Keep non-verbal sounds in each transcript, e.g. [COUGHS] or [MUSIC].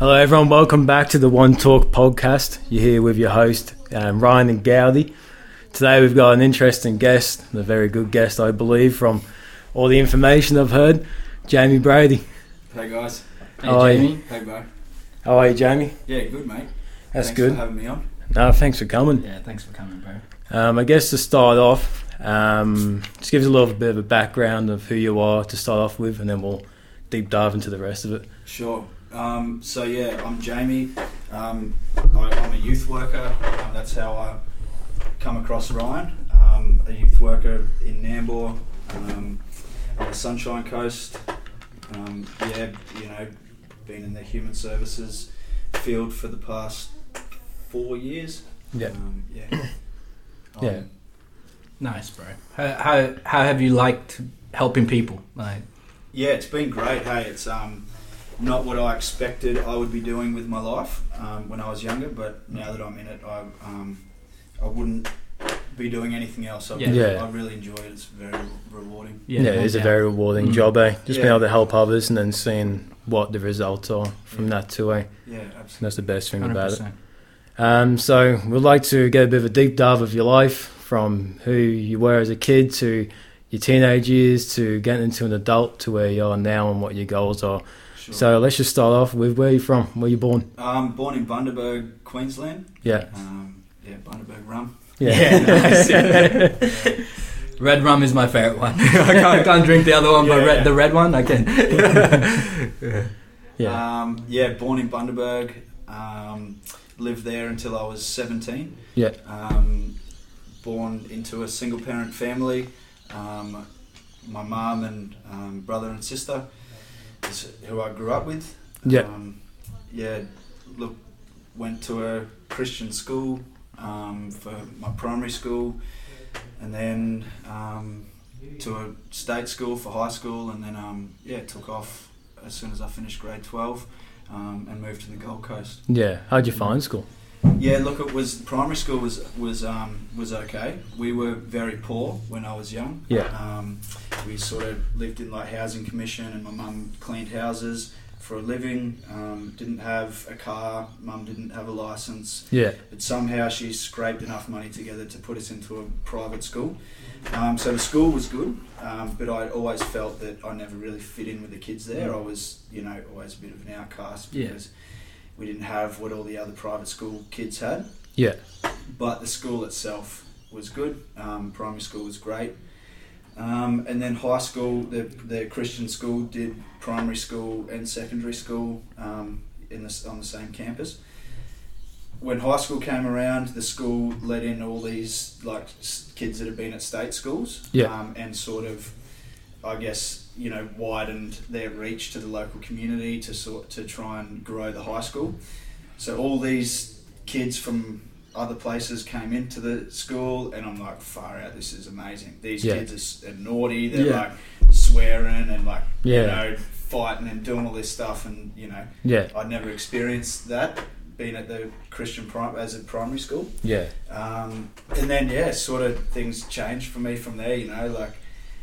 Hello, everyone. Welcome back to the One Talk podcast. You're here with your host, um, Ryan and Gowdy. Today, we've got an interesting guest, a very good guest, I believe, from all the information I've heard, Jamie Brady. Hey guys. Hey, How are you? Jamie. Hey bro. How are you, Jamie? Yeah, good mate. That's Thanks good. for having me on. No, thanks for coming. Yeah, thanks for coming, bro. Um, I guess to start off, um, just give us a little bit of a background of who you are to start off with, and then we'll deep dive into the rest of it. Sure. Um, so yeah, I'm Jamie. Um, I, I'm a youth worker. Um, that's how I come across Ryan. Um, a youth worker in Nambour, um, on the Sunshine Coast. Um, yeah, you know, been in the human services field for the past four years. Yeah. Um, yeah. [COUGHS] Yeah. Nice, bro. How, how how have you liked helping people? Like, Yeah, it's been great. Hey, it's um, not what I expected I would be doing with my life um, when I was younger, but now that I'm in it, I um, I wouldn't be doing anything else. I, Yeah. really, Yeah. I really enjoy it. It's very rewarding. Yeah, it is a very rewarding Mm. job, eh? Just being able to help others and then seeing what the results are from Yeah. that too, eh? Yeah, absolutely. that's the best thing about it. Um, so we'd like to get a bit of a deep dive of your life from who you were as a kid to your teenage years to getting into an adult to where you are now and what your goals are. Sure. So let's just start off with where you're from, where you're born. um, born in Bundaberg, Queensland. Yeah. Um, yeah, Bundaberg rum. Yeah, [LAUGHS] nice. [LAUGHS] Red rum is my favorite one. [LAUGHS] I can't, can't drink the other one, but Yeah. the red one I can. yeah. Um, yeah, born in Bundaberg. Um, lived there until I was 17. Yeah. Um, born into a single parent family. Um, my mum and um, brother and sister is who I grew up with. Yeah. Um, yeah, look, went to a Christian school um, for my primary school and then um, to a state school for high school and then um, yeah took off as soon as I finished grade 12 um, and moved to the Gold Coast. Yeah. How'd you find school? Yeah, look, it was primary school was was um, was okay. We were very poor when I was young. Yeah. Um, we sort of lived in like housing commission, and my mum cleaned houses for a living. Um, didn't have a car. Mum didn't have a license, Yeah. but somehow she scraped enough money together to put us into a private school. Um, so the school was good, um, but I always felt that I never really fit in with the kids there. I was, you know, always a bit of an outcast Yeah. We didn't have what all the other private school kids had Yeah. but the school itself was good. Um, primary school was great, um, and then high school, the the Christian school did primary school and secondary school um, in the, on the same campus. When high school came around, the school let in all these like kids that had been at state schools, Yeah. um, and sort of, I guess you know, widened their reach to the local community to sort to try and grow the high school. So all these kids from other places came into the school, and I'm like, far out, this is amazing. These Yeah. kids are, are naughty, they're Yeah. like swearing and like, Yeah. you know, fighting and doing all this stuff, and you know, Yeah. I'd never experienced that being at the Christian prim- as a primary school. Yeah. Um, and then yeah, sort of things changed for me from there. You know, like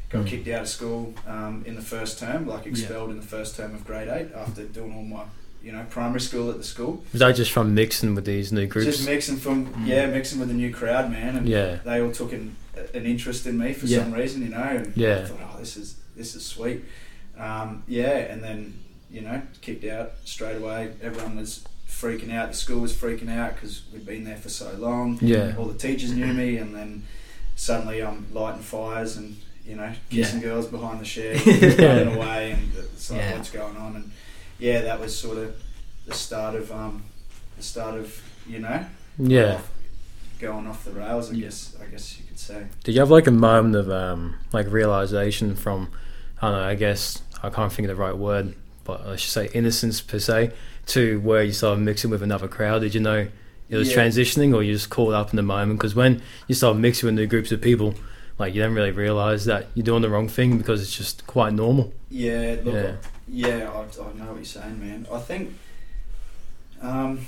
got kicked out of school um, in the first term, like expelled in the first term of grade eight after doing all my you know primary school at the school. Was that just from mixing with these new groups? Just mixing from Mm. yeah, mixing with a new crowd, man, and Yeah. they all took an, an interest in me for Yeah. some reason, you know. And Yeah. I thought, oh, this is this is sweet. Um, yeah, and then you know, kicked out straight away. Everyone was freaking out. The school was freaking out because we'd been there for so long. Yeah. All the teachers knew me, and then suddenly I'm lighting fires and you know kissing girls behind the shed, [LAUGHS] running away, and it's like Yeah. what's going on? And yeah, that was sort of the start of um, the start of you know Yeah. off- going off the rails. I Yeah. guess I guess you could say. Did you have like a moment of um, like realization from, I don't know, I guess I can't think of the right word, but I should say innocence per se, to where you started mixing with another crowd? Did you know it was Yeah. transitioning, or you just caught up in the moment? Because when you start mixing with new groups of people, like you don't really realize that you're doing the wrong thing because it's just quite normal. Yeah, look, Yeah. yeah, I, I know what you're saying, man. I think um,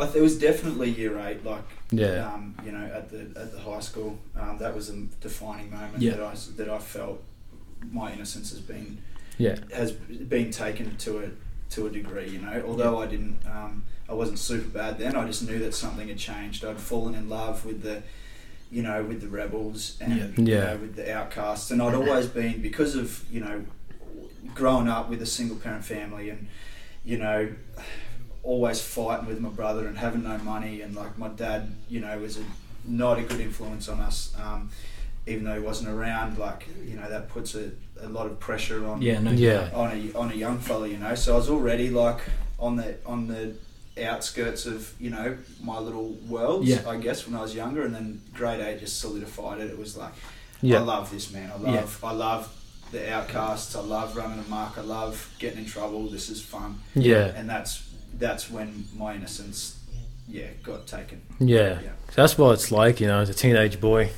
I, it was definitely year eight, like Yeah. um, you know, at the at the high school. Um, that was a defining moment Yeah. that I that I felt my innocence has been Yeah. has been taken to a to a degree. You know, although I didn't, um, I wasn't super bad then. I just knew that something had changed. I'd fallen in love with the, you know, with the rebels and Yeah. you know, with the outcasts, and I'd always been because of you know, growing up with a single parent family and you know. Always fighting with my brother and having no money, and like my dad, you know, was a, not a good influence on us. Um, even though he wasn't around, like you know, that puts a, a lot of pressure on Yeah, no. Yeah. on a on a young fella, you know. So I was already like on the on the outskirts of you know my little worlds, Yeah. I guess, when I was younger, and then grade eight just solidified it. It was like, I love this man. I Yeah. love I love the outcasts. I love running amok. I love getting in trouble. This is fun, Yeah. and that's that's when my innocence, yeah, got taken. Yeah. Yeah. That's what it's like, you know, as a teenage boy.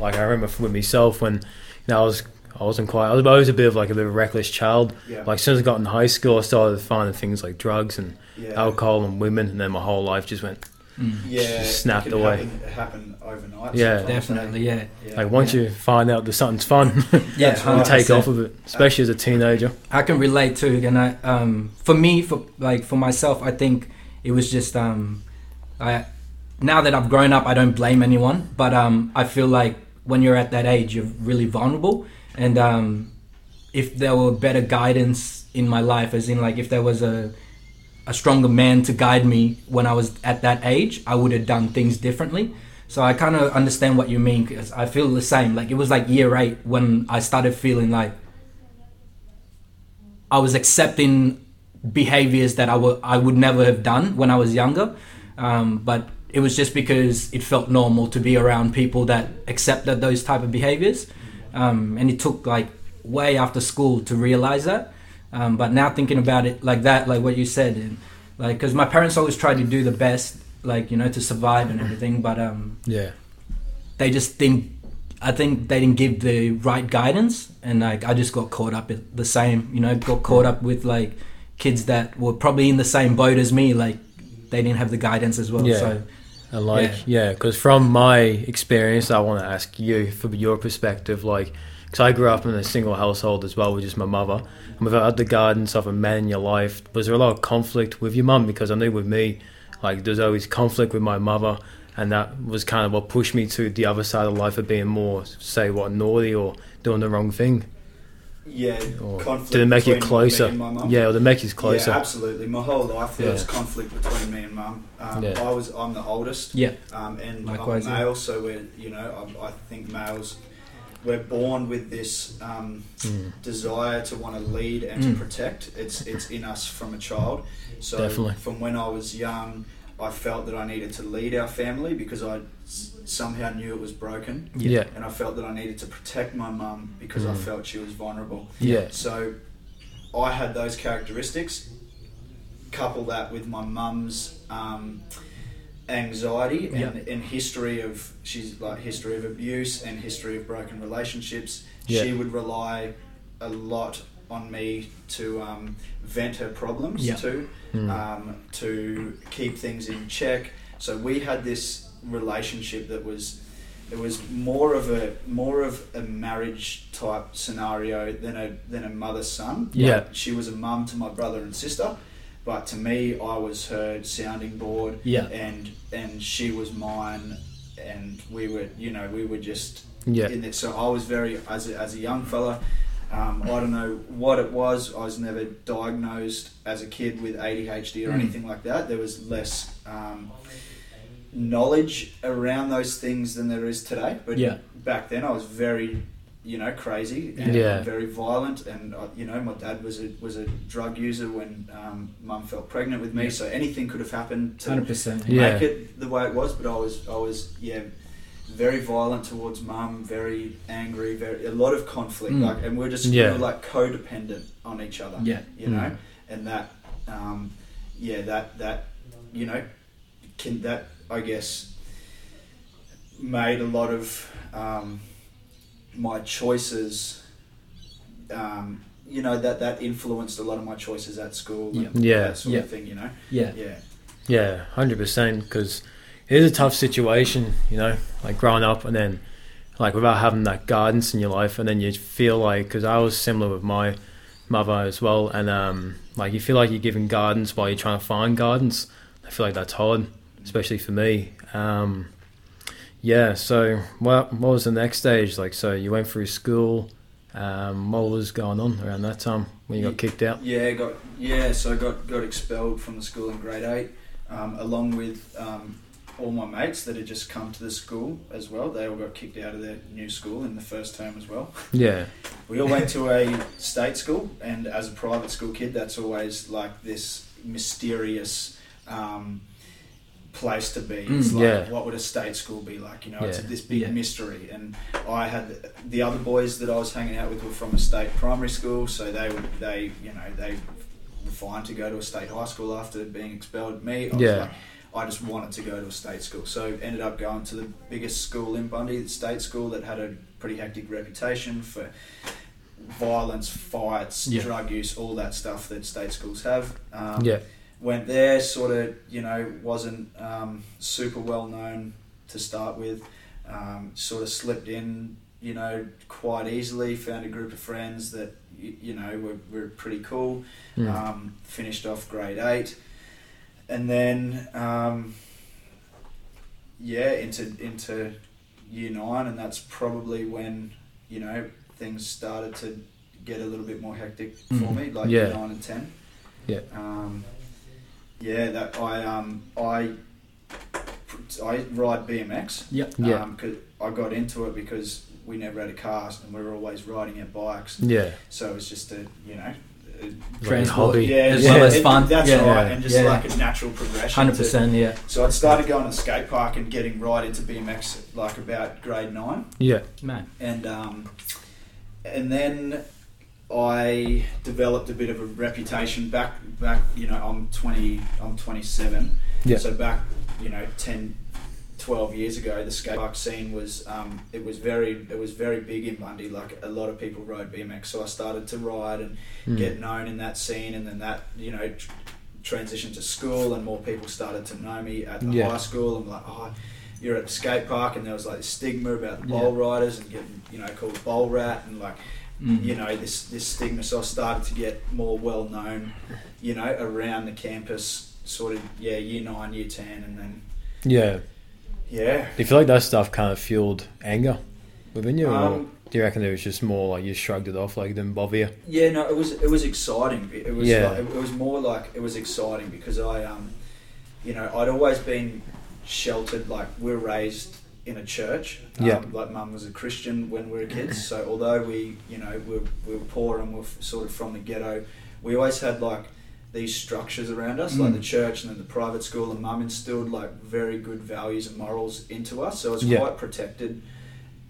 Like I remember with myself when, you know, I was I wasn't quite. I was always a bit of like a bit of a reckless child. Yeah, Like as soon as I got in high school, I started finding things like drugs and yeah. alcohol and women, and then my whole life just went. Mm. yeah, just snapped it away. Happen, happen overnight. Yeah. eh? Definitely, yeah. Yeah. Like once Yeah. you find out that something's fun, [LAUGHS] Yeah, That's you take off of it, especially as a teenager. I can relate too, and I, um, for me, for like for myself, I think it was just um, I now that I've grown up, I don't blame anyone, but um, I feel like when you're at that age, you're really vulnerable, and um, if there were better guidance in my life, as in like if there was a a stronger man to guide me when I was at that age, I would have done things differently. So I kind of understand what you mean because I feel the same. Like it was like year eight when I started feeling like I was accepting behaviors that I would I would never have done when I was younger, um, but it was just because it felt normal to be around people that accepted those type of behaviors, um, and it took like way after school to realize that. Um, but now thinking about it like that, like what you said, and like because my parents always tried to do the best, like you know, to survive and everything, but um, Yeah. they just didn't I think they didn't give the right guidance and like I just got caught up at the same you know got caught up with like kids that were probably in the same boat as me like they didn't have the guidance as well Yeah. so And like, yeah, because from my experience, I want to ask you for your perspective. Like, because I grew up in a single household as well with just my mother, and without the guidance of a man in your life, was there a lot of conflict with your mum? Because I knew with me, like, there's always conflict with my mother, and that was kind of what pushed me to the other side of life of being more, say, what naughty or doing the wrong thing. Yeah, Or conflict did it make you closer? Me and my mum. Yeah, or did it make you closer? Yeah, absolutely. My whole life there was conflict between me and mum. Um, Yeah. I was I'm the oldest, yeah um, and Likewise, I'm yeah. male, so we're you know I, I think males we're born with this um, Mm, desire to want to lead and Mm. to protect. It's it's in us from a child. So Definitely. from when I was young, I felt that I needed to lead our family because I s- somehow knew it was broken, yeah, and I felt that I needed to protect my mum because I Mm. felt she was vulnerable. yeah, So I had those characteristics. Couple that with my mum's um, anxiety and, and history of she's like history of abuse and history of broken relationships. Yeah. She would rely a lot on me to um, vent her problems Yeah. to, Mm. um, to keep things in check. So we had this relationship that was it was more of a more of a marriage type scenario than a than a mother son. Yeah. she was a mum to my brother and sister, but to me, I was her sounding board, yeah and and she was mine, and we were you know we were just yeah, in it. So I was very as a, as a young fella. Um, I don't know what it was. I was never diagnosed as a kid with ADHD or Mm. anything like that. There was less um, knowledge around those things than there is today. But Yeah. back then, I was very, you know, crazy and Yeah. very violent. And uh, you know, my dad was a was a drug user when um, mum felt pregnant with me. Yeah. So anything could have happened to 100% Yeah. make it the way it was. But I was I was yeah very violent towards mum, very angry, very a lot of conflict. Mm. Like, and we're just Yeah. we were like codependent on each other. yeah You know, Mm. and that um, yeah that that you know can that I guess made a lot of um, my choices. Um, you know that that influenced a lot of my choices at school. Yeah. that sort Yeah. of thing. You know, yeah yeah. Yeah, hundred percent. Because it is a tough situation, you know, like growing up and then like without having that guidance in your life, and then you feel like because I was similar with my mother as well, and um, like you feel like you're giving guidance while you're trying to find guidance. I feel like that's hard, especially for me. Um, yeah. So, what what was the next stage? Like, so you went through school. Um, what was going on around that time when you got kicked out? Yeah, got yeah. So I got got expelled from the school in grade eight, um, along with um, all my mates that had just come to the school as well. They all got kicked out of their new school in the first term as well. [LAUGHS] Yeah. We all went to a state school, and as a private school kid, that's always like this mysterious um, place to be. It's Mm, like, yeah. what would a state school be like? You know, it's this big Yeah. mystery. And I had the other boys that I was hanging out with were from a state primary school, so they would they you know they were fine to go to a state high school after being expelled. Me, I was Yeah. like, I just wanted to go to a state school, so ended up going to the biggest school in Bundy, the state school that had a pretty hectic reputation for violence, fights, Yeah. drug use, all that stuff that state schools have. Um, Yeah. Went there, sort of, you know, wasn't um, super well known to start with. Um, sort of slipped in, you know, quite easily. Found a group of friends that, you, you know, were, were pretty cool. Um, finished off grade eight, and then um, yeah, into into year nine, and that's probably when you know things started to get a little bit more hectic for Mhm. me, like Yeah. year nine and ten. Yeah. Um, yeah, that I um I I ride BMX. Yep. Yeah. Cause I got into it because we never had a car and we were always riding our bikes. Yeah. So it was just a you know. A- Transport, hobby. yeah, as yeah, well as it- That's yeah. right, and just Yeah. like a natural progression. Hundred percent, Yeah. So I'd started going to the skate park and getting right into BMX like about grade nine, Yeah. Man. and um, and then I developed a bit of a reputation back back. You know, I'm twenty. I'm twenty seven. Yeah. So back, you know, 10, 12 years ago, the skate park scene was um, it was very it was very big in Bundy. Like a lot of people rode BMX, so I started to ride and Mm. get known in that scene, and then that you know tr- transitioned to school, and more people started to know me at the Yeah. high school. I'm like, oh, you're at the skate park, and there was like this stigma about the Yeah. bowl riders and getting you know called bowl rat, and like Mm. you know this this stigma. So I started to get more well known, you know, around the campus. Sort of yeah, year nine, year ten, and then Yeah. Yeah. Do you feel like that stuff kind of fueled anger within you, or Um, do you reckon it was just more like you shrugged it off, like it didn't bother you? Yeah, no, it was it was exciting. It was Yeah. like, it was more like it was exciting because I um, you know, I'd always been sheltered. Like we are raised in a church. Um, Yeah. Like mum was a Christian when we were kids. So although we, you know, we were, we were poor and we were sort of from the ghetto, we always had like these structures around us, like Mm. the church and then the private school. And mum instilled like very good values and morals into us. So I was Yeah. quite protected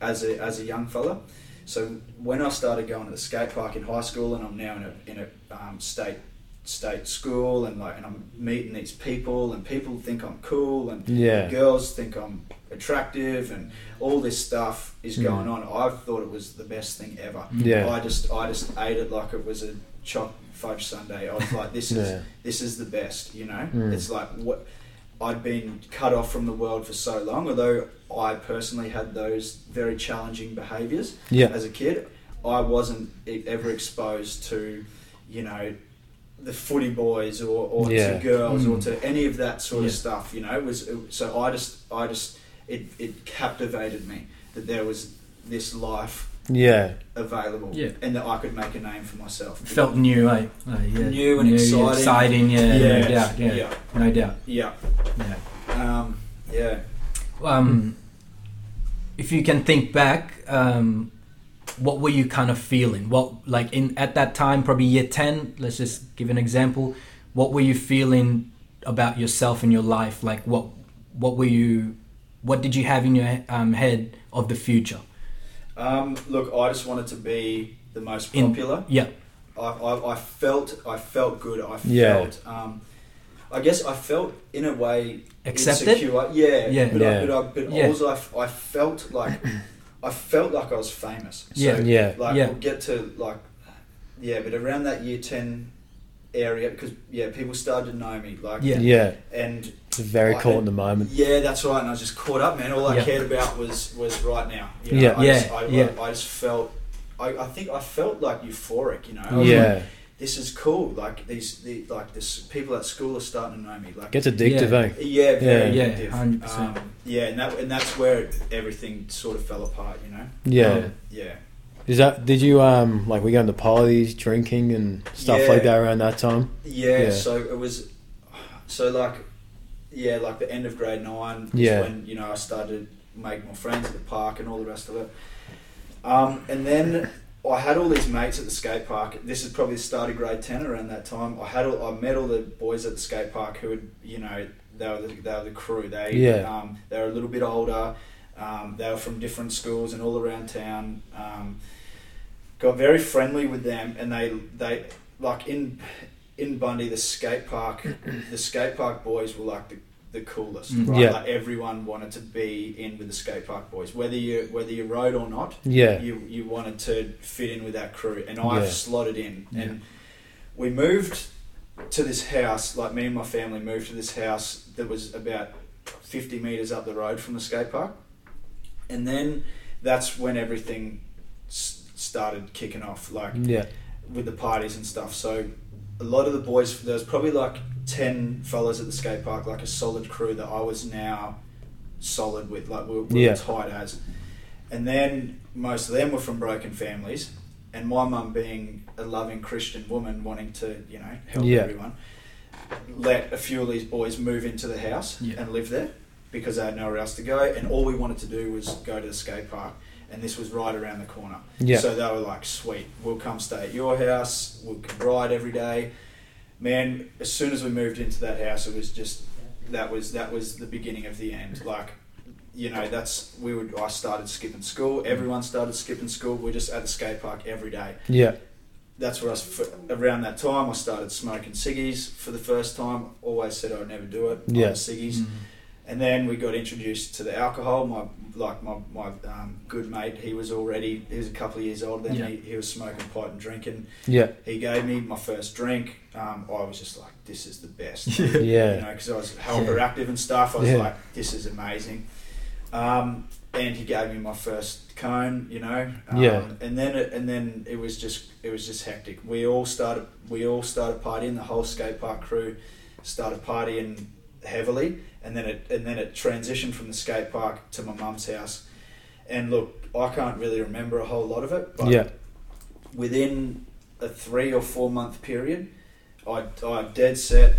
as a as a young fella. So when I started going to the skate park in high school, and I'm now in a in a um, state state school, and like and I'm meeting these people, and people think I'm cool, and Yeah. girls think I'm attractive, and all this stuff is Mm. going on. I thought it was the best thing ever. Yeah. I just I just ate it like it was a choc fudge sundae. I was like, this is Yeah. this is the best. You know, Mm. it's like what. I'd been cut off from the world for so long, although I personally had those very challenging behaviours Yeah. as a kid, I wasn't ever exposed to, you know, the footy boys or, or Yeah. to girls or Mm. to any of that sort of stuff. You know, it was it, so I just I just it, it captivated me that there was this life Yeah. available Yeah. and that I could make a name for myself. Felt new, eh? Uh, yeah. New and exciting. exciting. Yeah. No Yeah. doubt. Yeah. yeah, No doubt. yeah, Yeah. um, yeah. um, if you can think back, um, what were you kind of feeling? What like in at that time, probably year ten. Let's just give an example. What were you feeling about yourself and your life? Like what what were you? What did you have in your um, head of the future? Um, look, I just wanted to be the most In- popular. Yeah, I, I, I felt I felt good. I Yeah. felt um, I guess I felt in a way Accepted? insecure. Yeah, Yeah. But, Yeah. I, but, I, but Yeah. also I, f- I felt like I felt like I was famous. So, Yeah. Yeah. Like Yeah. we'll get to like yeah, but around that year ten area because yeah, people started to know me like Yeah. Yeah. and It's very I- caught in the moment. yeah, that's right. And I was just caught up, man. All I Yeah. cared about was was right now. You know, Yeah. I just, Yeah, I, yeah. I, I just felt I, I think I felt like euphoric. You know, I was Yeah. like, this is cool. Like these, the, like this people at school are starting to know me. Like Gets addictive, Yeah. eh? yeah, very Yeah. addictive. Yeah, 100%. Um, yeah, and that and that's where everything sort of fell apart. You know. Yeah. Um, Yeah. Is that did you um like we going to parties, drinking and stuff Yeah. like that around that time? Yeah, Yeah. so it was, so like, yeah, like the end of grade nine Yeah. when you know I started to make more friends at the park and all the rest of it. Um, and then I had all these mates at the skate park. This is probably the start of grade ten around that time. I had all, I met all the boys at the skate park who had you know they were the, they were the crew. They Yeah. um, they were a little bit older. Um, they were from different schools and all around town. Um, got very friendly with them, and they they like in in Bundy the skate park. [CLEARS THROAT] the skate park boys were like the, the coolest. Mm. Right? Yeah. Like everyone wanted to be in with the skate park boys, whether you whether you rode or not. Yeah. You you wanted to fit in with that crew, and I've Yeah. slotted in. Yeah. And we moved to this house. Like me and my family moved to this house that was about fifty meters up the road from the skate park, and then that's when everything s- started kicking off. Like Yeah. with the parties and stuff. So a lot of the boys, there was probably like 10 fellas at the skate park, like a solid crew that I was now solid with, like we we Yeah. were tight as. And then most of them were from broken families. And my mum, being a loving Christian woman, wanting to, you know, help Yeah. everyone, let a few of these boys move into the house Yeah. and live there because they had nowhere else to go. And all we wanted to do was go to the skate park. And this was right around the corner. Yeah. So they were like, sweet, we'll come stay at your house, we can ride every day. Man, as soon as we moved into that house, it was just that was that was the beginning of the end. Like, you know, that's we would I started skipping school. Everyone started skipping school. We're just at the skate park every day. Yeah. That's where I was, for, around that time I started smoking ciggies for the first time. Always said I would never do it. Yeah. on ciggies. Mm. And then we got introduced to the alcohol. My like my, my um, good mate, he was already he was a couple of years older than Yeah. me. He was smoking pot and drinking. Yeah. He gave me my first drink. Um, I was just like, this is the best. [LAUGHS] Yeah. You know, because I was hyperactive and stuff. I was Yeah. like, this is amazing. Um, and he gave me my first cone. You know. Um, Yeah. And then it, and then it was just it was just hectic. We all started we all started partying. The whole skate park crew started partying heavily, and then it and then it transitioned from the skate park to my mum's house. And look, I can't really remember a whole lot of it, but Yeah. within a three or four month period, I I dead set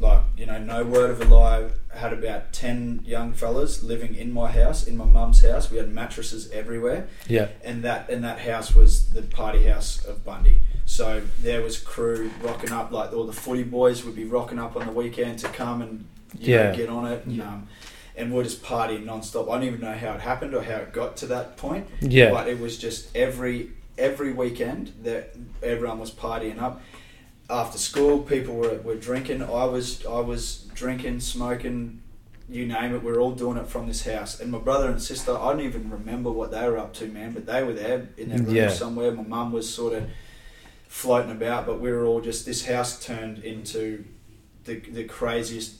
like you know no word of a lie. Had about ten young fellas living in my house, in my mum's house. We had mattresses everywhere Yeah. and that and that house was the party house of Bundy. So there was crew rocking up, like all the footy boys would be rocking up on the weekend to come and Yeah. know, get on it, and, Yeah. um, and we're just partying non-stop. I don't even know how it happened or how it got to that point, Yeah. but it was just every every weekend that everyone was partying up. After school, people were, were drinking. I was I was drinking, smoking, you name it. We are all doing it from this house. And my brother and sister, I don't even remember what they were up to, man. But they were there in their room Yeah. somewhere. My mum was sort of floating about, but we were all just. This house turned into the the craziest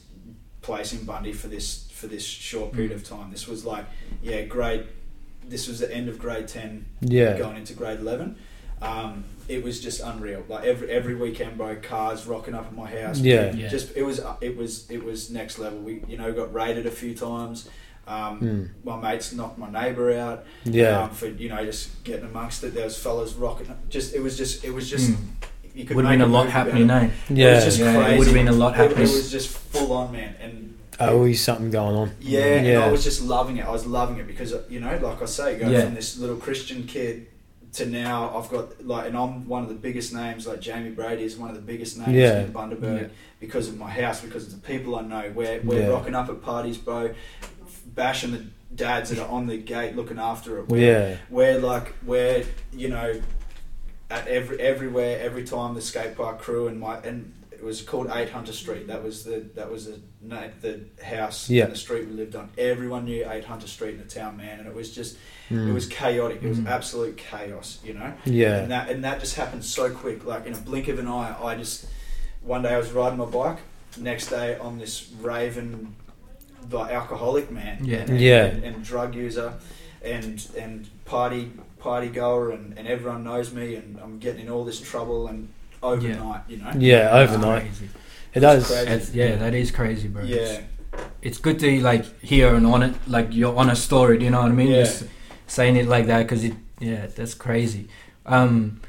place in Bundy for this for this short period of time. This was like, yeah, grade. This was the end of grade ten Yeah. going into grade 11 um, it was just unreal like every every weekend bro cars rocking up at my house Yeah. Yeah. just it was it was it was next level we you know got raided a few times um, Mm. my mates knocked my neighbour out Yeah. um, for you know just getting amongst it there was fellas rocking up just it was just it was just Mm. You could Would have been a lot happening about now. Eh? Yeah. it was just Yeah, it crazy would have been a lot It- it, was just full on man and oh, Always something going on. yeah, and Yeah. I was just loving it. I was loving it because you know, like I say, going Yeah. from this little Christian kid to now, I've got like, and I'm one of the biggest names. Like Jamie Brady is one of the biggest names Yeah. in Bundaberg Yeah. because of my house, because of the people I know. We're we're Yeah. rocking up at parties, bro, bashing the dads that are on the gate looking after it. We're, Yeah. we're like we're you know at every everywhere every time the skate park crew and my and it was called Eight Hunter Street. That was the that was the na- the house Yeah. and the street we lived on. Everyone knew Eight Hunter Street in the town, man, and it was just Mm. it was chaotic. It was Mm. absolute chaos, you know. Yeah. And that and that just happened so quick, like in a blink of an eye. I just one day I was riding my bike. Next day I'm this raven, like alcoholic man, Yeah. and, Yeah. and, and drug user, and and party party goer and, and everyone knows me and I'm getting in all this trouble and overnight, you know. Yeah, overnight. Crazy. It does. crazy. It's, yeah, that is crazy, bro. Yeah, It's, it's good to like hear and on it, like your honest story. Do you know what I mean? Yeah. Just saying it like that because it, yeah, that's crazy. Um,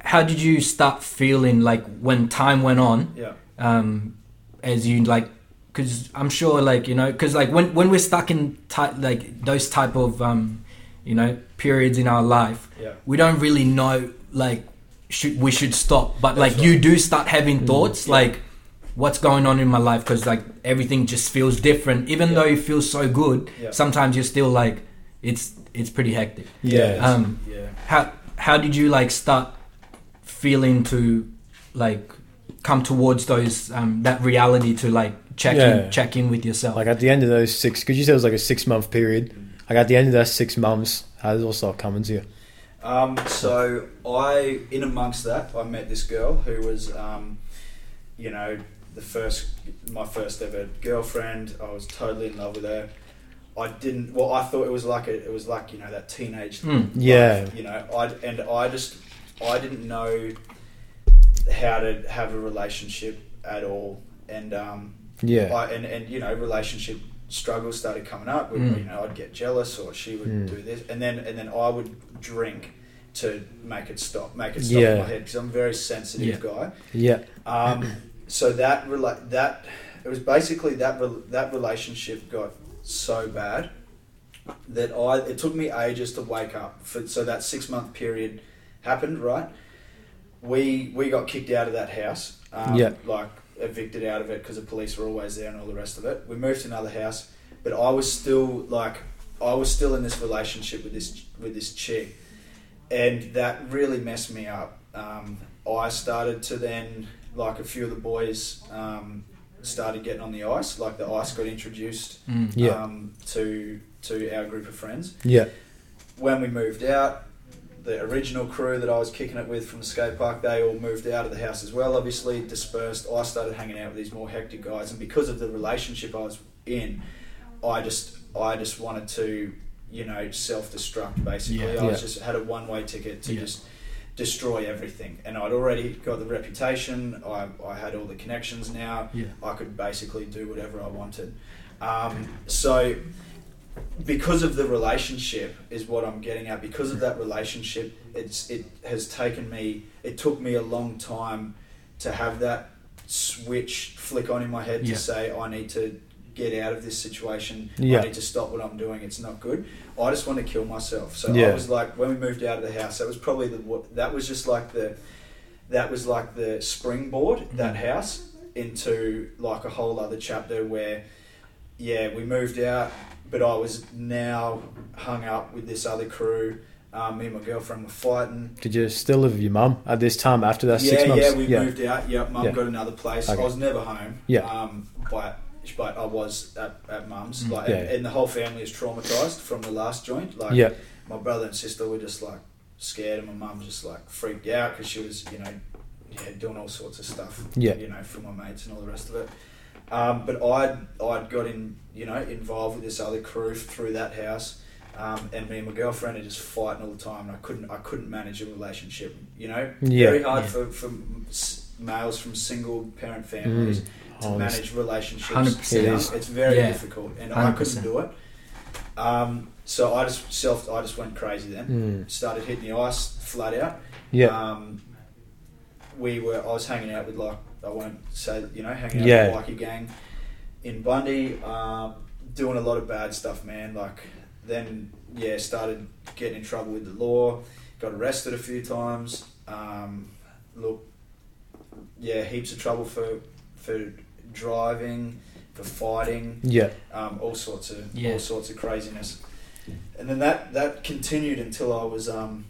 how did you start feeling like when time went on? yeah, um, as you like because i'm sure like you know because like when when we're stuck in type like those type of um you know periods in our life yeah, we don't really know like should we should stop but like That's you do start having thoughts Yeah. like what's going on in my life because like everything just feels different even Yeah. though it feels so good sometimes you're still like it's it's pretty hectic Yeah. um yeah. how how did you like start feeling to like come towards those um that reality to like check in check in with yourself Like at the end of those six, because you said it was like a six month period. Like at the end of those six months, how did it all start coming to you? Um, so I, in amongst that, I met this girl who was, um, you know, the first, my first ever girlfriend. I was totally in love with her. I didn't. Well, I thought it was like a, it was like you know that teenage. Mm. Yeah. life, you know, I and I just, I didn't know how to have a relationship at all, and um, Yeah. I, and and you know relationship struggles started coming up. Where, Mm. You know, I'd get jealous, or she would Mm. do this, and then and then I would drink to make it stop, make it stop Yeah. in my head because I'm a very sensitive guy. Yeah. Um, so that rela- that it was basically that rel that relationship got so bad that I it took me ages to wake up. For, so that six month period happened, right? We we got kicked out of that house. Um, Yeah. Like evicted out of it because the police were always there and all the rest of it. We moved to another house, but I was still like I was still in this relationship with this with this chick, and that really messed me up. Um, I started to then like a few of the boys um, started getting on the ice. Like the ice got introduced Mm. Yeah. um, to to our group of friends. Yeah. When we moved out, the original crew that I was kicking it with from the skate park, they all moved out of the house as well. Obviously dispersed. I started hanging out with these more hectic guys, and because of the relationship I was in, I just I just wanted to you know self destruct basically. Yeah. I Yeah. just had a one way ticket to Yeah. just destroy everything, and I'd already got the reputation. I I had all the connections now. Yeah. I could basically do whatever I wanted. Um, so, because of the relationship, is what I'm getting at. Because of that relationship, it's it has taken me. It took me a long time to have that switch flick on in my head Yeah. to say I need to get out of this situation. Yeah. I need to stop what I'm doing. It's not good. I just want to kill myself. So Yeah. I was like, when we moved out of the house, that was probably the what that was just like the that was like the springboard that Mm. house into like a whole other chapter where yeah we moved out but i was now hung up with this other crew um, me and my girlfriend were fighting Did you still live with your mum at this time after that yeah six months? yeah we moved out yeah mum Yeah. got another place Okay. i was never home Yeah. um, but but i was at, at mum's Mm. like Yeah. and, and the whole family is traumatized from the last joint like Yeah. my brother and sister were just like scared, and my mum just like freaked out because she was, you know, yeah, doing all sorts of stuff, Yeah. you know, for my mates and all the rest of it. Um, but I'd I'd got in, you know, involved with this other crew through that house, um, and me and my girlfriend are just fighting all the time, and I couldn't I couldn't manage a relationship, you know, Yeah. very hard Yeah. for for males from single parent families Mm. to Honest. manage relationships. 100%. It. It's very Yeah. difficult, and I couldn't do it. Um, so I just self, I just went crazy then. Mm. Started hitting the ice flat out. Yeah. Um, we were. I was hanging out with like I won't say you know hanging out Yeah. with the bikie gang in Bundy, um, doing a lot of bad stuff, man. Like then yeah, started getting in trouble with the law. Got arrested a few times. Um, look, yeah, heaps of trouble for for driving, for fighting Yeah. um, all sorts of Yeah. all sorts of craziness. And then that that continued until I was um,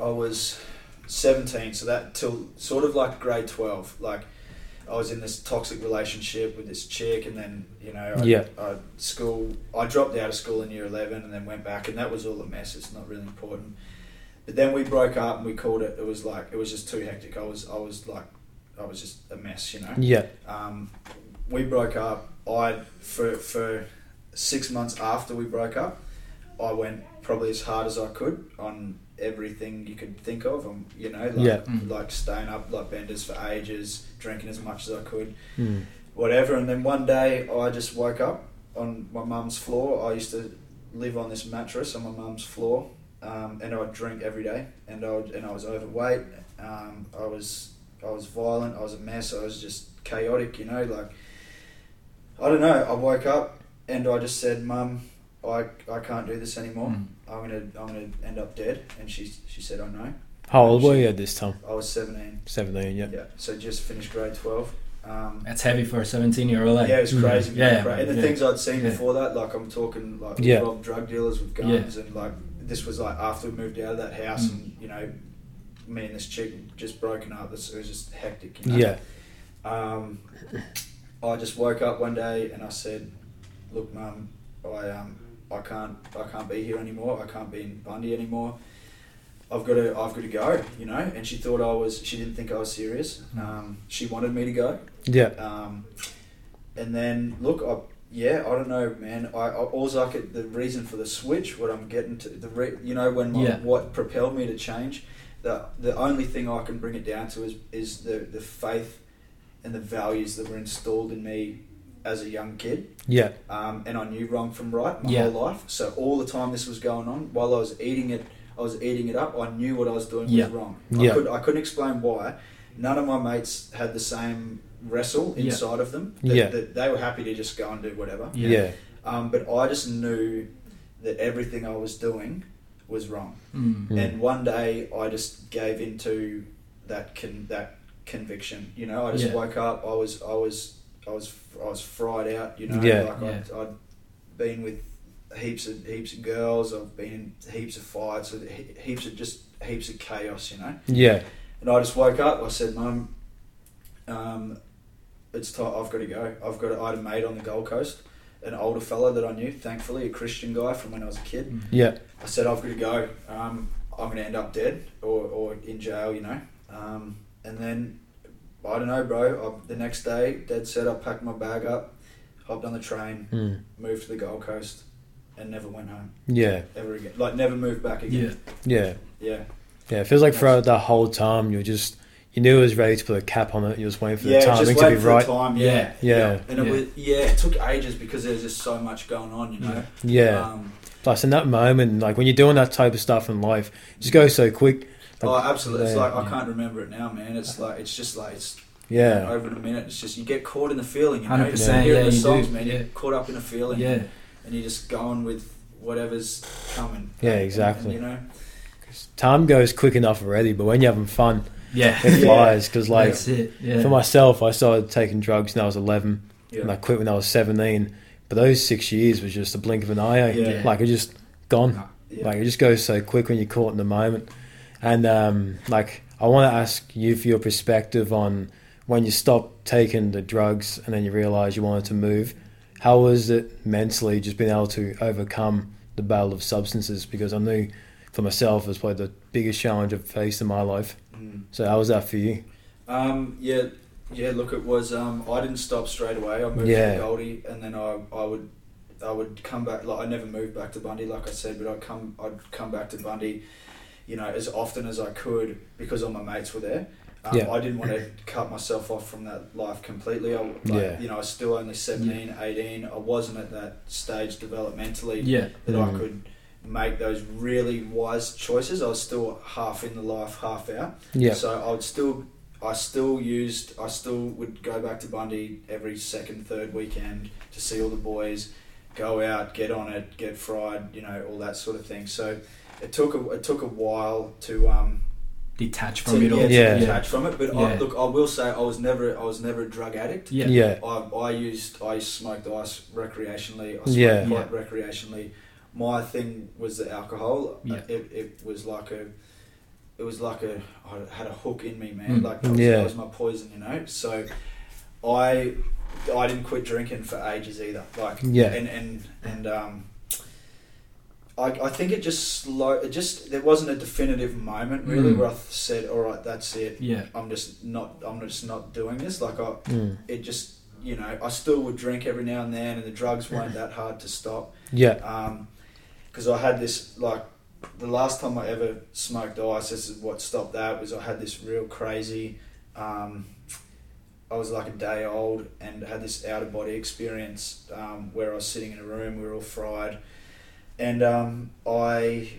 I was seventeen. So that till sort of like grade twelve. Like I was in this toxic relationship with this chick, and then you know I, Yeah. I school. I dropped out of school in year eleven, and then went back, and that was all a mess. It's not really important. But then we broke up, and we called it. It was like it was just too hectic. I was I was like I was just a mess, you know Yeah. um, we broke up. I for for six months after we broke up, I went probably as hard as I could on everything you could think of. Um, you know, like, Yeah. Mm. like staying up like benders for ages, drinking as much as I could, Mm. whatever. And then one day I just woke up on my mum's floor. I used to live on this mattress on my mum's floor, um, and I'd drink every day. And I would, and I was overweight. Um, I was I was violent. I was a mess. I was just chaotic. You know, like I don't know. I woke up and I just said, "Mum, I, I can't do this anymore. Mm. I'm gonna I'm gonna end up dead." And she she said, "I know." How old were you at this time? I was 17. 17, yeah. Yeah. So just finished grade 12. Um, That's heavy for a 17 year old. Like. yeah, it was crazy. Yeah, man, cra- and the yeah. things I'd seen Yeah. before that, like I'm talking like Yeah. robbed drug dealers with guns, and like this was like after we moved out of that house, Mm. and you know, me and this chick just broken up. This- It was just hectic. You know? Yeah. Um, I just woke up one day and I said, "Look, Mum, I um, I can't, I can't be here anymore. I can't be in Bundy anymore. I've got to, I've got to go." You know, and she thought I was. She didn't think I was serious. Um, she wanted me to go. Yeah. Um, and then look, I, yeah, I don't know, man. I, I always like it. The reason for the switch, what I'm getting to, the re, you know, when my, Yeah. what propelled me to change. The the only thing I can bring it down to is is the the faith and the values that were installed in me as a young kid. Yeah. Um, and I knew wrong from right my Yeah. whole life. So all the time this was going on, while I was eating it, I was eating it up. I knew what I was doing Yeah. was wrong. Yeah. I, could, I couldn't explain why. None of my mates had the same wrestle Yeah. inside of them. That, Yeah. that they were happy to just go and do whatever. Yeah. Yeah. Um, but I just knew that everything I was doing was wrong. Mm. And one day I just gave into that con- that conviction. You know, I just Yeah. woke up. I was I was I was I was fried out. You know, Yeah. like Yeah. I'd, I'd been with heaps of heaps of girls. I've been in heaps of fights. Heaps of just heaps of chaos. You know. Yeah. And I just woke up. I said, "Mum, um, it's time. I've got to go. I've got. To, I had a mate on the Gold Coast, an older fella that I knew, thankfully, a Christian guy from when I was a kid. Mm. Yeah. I said, I've got to go. Um, I'm going to end up dead or, or in jail, you know. Um, and then, I don't know, bro. I, the next day, dead set, I packed my bag up, hopped on the train, Mm. moved to the Gold Coast, and never went home Yeah. ever again. Like, never moved back again. Yeah. Yeah. Yeah. It feels like throughout that whole time, you were just, you knew it was ready to put a cap on it. You was waiting for Yeah, the timing just to be waiting for right. the time. Yeah. Yeah. Yeah. And it Yeah. was, yeah, it took ages because there's just so much going on, you know. Yeah. Um, Plus, in that moment, like when you're doing that type of stuff in life, it just goes so quick. Oh, absolutely. It's like I yeah. can't remember it now, man. It's like it's just like it's Yeah. over in a minute. It's just you get caught in the feeling. You know, 100%, You hear yeah, the you songs, do, man. You're caught up in a feeling. Yeah. and you're just going with whatever's coming. Yeah, exactly. and, you know, Time goes quick enough already, but when you're having fun, Yeah. it flies. Because, like, That's it. Yeah. for myself, I started taking drugs when I was 11 yeah, and I quit when I was 17. But those six years was just a blink of an eye. eh? Yeah. Like, it just gone. yeah. Like it just goes so quick when you're caught in the moment. And um, like I want to ask you for your perspective on when you stopped taking the drugs and then you realize you wanted to move. How was it mentally just being able to overcome the battle of substances? Because I knew for myself it was probably the biggest challenge I've faced in my life. Mm. So how was that for you? Um, yeah, yeah. Look, it was. Um, I didn't stop straight away. I moved Yeah. to Goldie, and then I, I would, I would come back. Like I never moved back to Bundy, like I said, but I'd come, I'd come back to Bundy, you know, as often as I could because all my mates were there. Um, Yeah. I didn't want to cut myself off from that life completely. I, like, Yeah. You know, I was still only 17, 18. I wasn't at that stage developmentally Yeah. that I Mm. could make those really wise choices. I was still half in the life, half out. Yeah. So I would still, I still used, I still would go back to Bundy every second, third weekend to see all the boys, go out, get on it, get fried, you know, all that sort of thing. So it took a, it took a while to um Detach to, from it all. yeah, to Yeah. detach from it. But I, look, I will say I was never, I was never a drug addict. Yeah. Yeah. I, I used I smoked ice recreationally. I smoked Yeah. pot recreationally. My thing was the alcohol. Yeah. It, it was like a it was like a I had a hook in me, man. Mm. Like that was, Yeah. that was my poison, you know. So I I didn't quit drinking for ages either. Like Yeah. and and and um. I, I think it just slow. It just there wasn't a definitive moment really Mm. where I said, "All right, that's it. Yeah. I'm just not. I'm just not doing this." Like I, Mm. it just you know I still would drink every now and then, and the drugs weren't that hard to stop. Yeah. Um, because I had this like the last time I ever smoked ice. This is what stopped that was I had this real crazy. Um, I was like a day old and had this out of body experience um, where I was sitting in a room. We were all fried, and um, I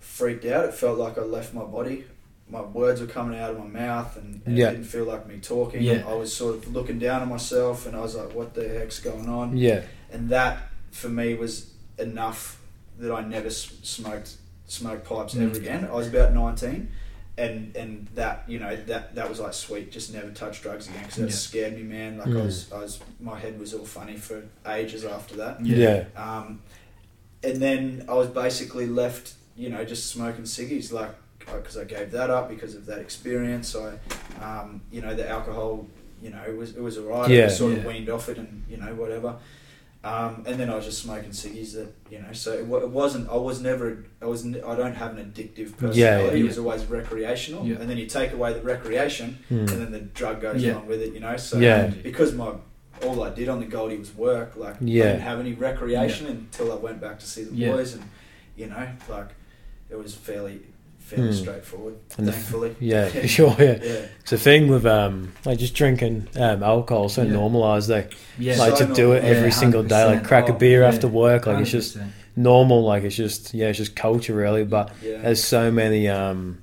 freaked out. It felt like I left my body. My words were coming out of my mouth, and, and Yeah. it didn't feel like me talking. Yeah. I was sort of looking down on myself, and I was like, "What the heck's going on?" Yeah. and that for me was enough that I never smoked smoked pipes ever Mm. again. I was about nineteen, and and that you know that that was like sweet. Just never touch drugs again because that Yeah. scared me, man. Like I Mm. was I was my head was all funny for ages after that. Yeah. Um, and then I was basically left, you know, just smoking ciggies, like because I gave that up because of that experience. I, um, you know, the alcohol, you know, it was it was alright. I Yeah. was sort of weaned off it, and you know, whatever. Um, and then I was just smoking ciggies that you know, so it, it wasn't. I was never. I was. I don't have an addictive personality. Yeah, yeah. It was always recreational. Yeah. And then you take away the recreation, and Mm. then the drug goes Yeah. along with it. You know, so Yeah. because my all I did on the Goldie was work. Like Yeah. I didn't have any recreation until I went back to see the Yeah. boys, and you know, like it was fairly fairly Hmm. straightforward. And the f- thankfully, [LAUGHS] Yeah, for [LAUGHS] sure. Yeah. yeah. It's a thing with um, like just drinking um, alcohol so Yeah. normalized. They Yeah. like So to do it every Yeah, single day, like 100%. crack a Oh, beer yeah. after work. Like it's just normal. Like it's just yeah, it's just culture really. But yeah. there's so many um,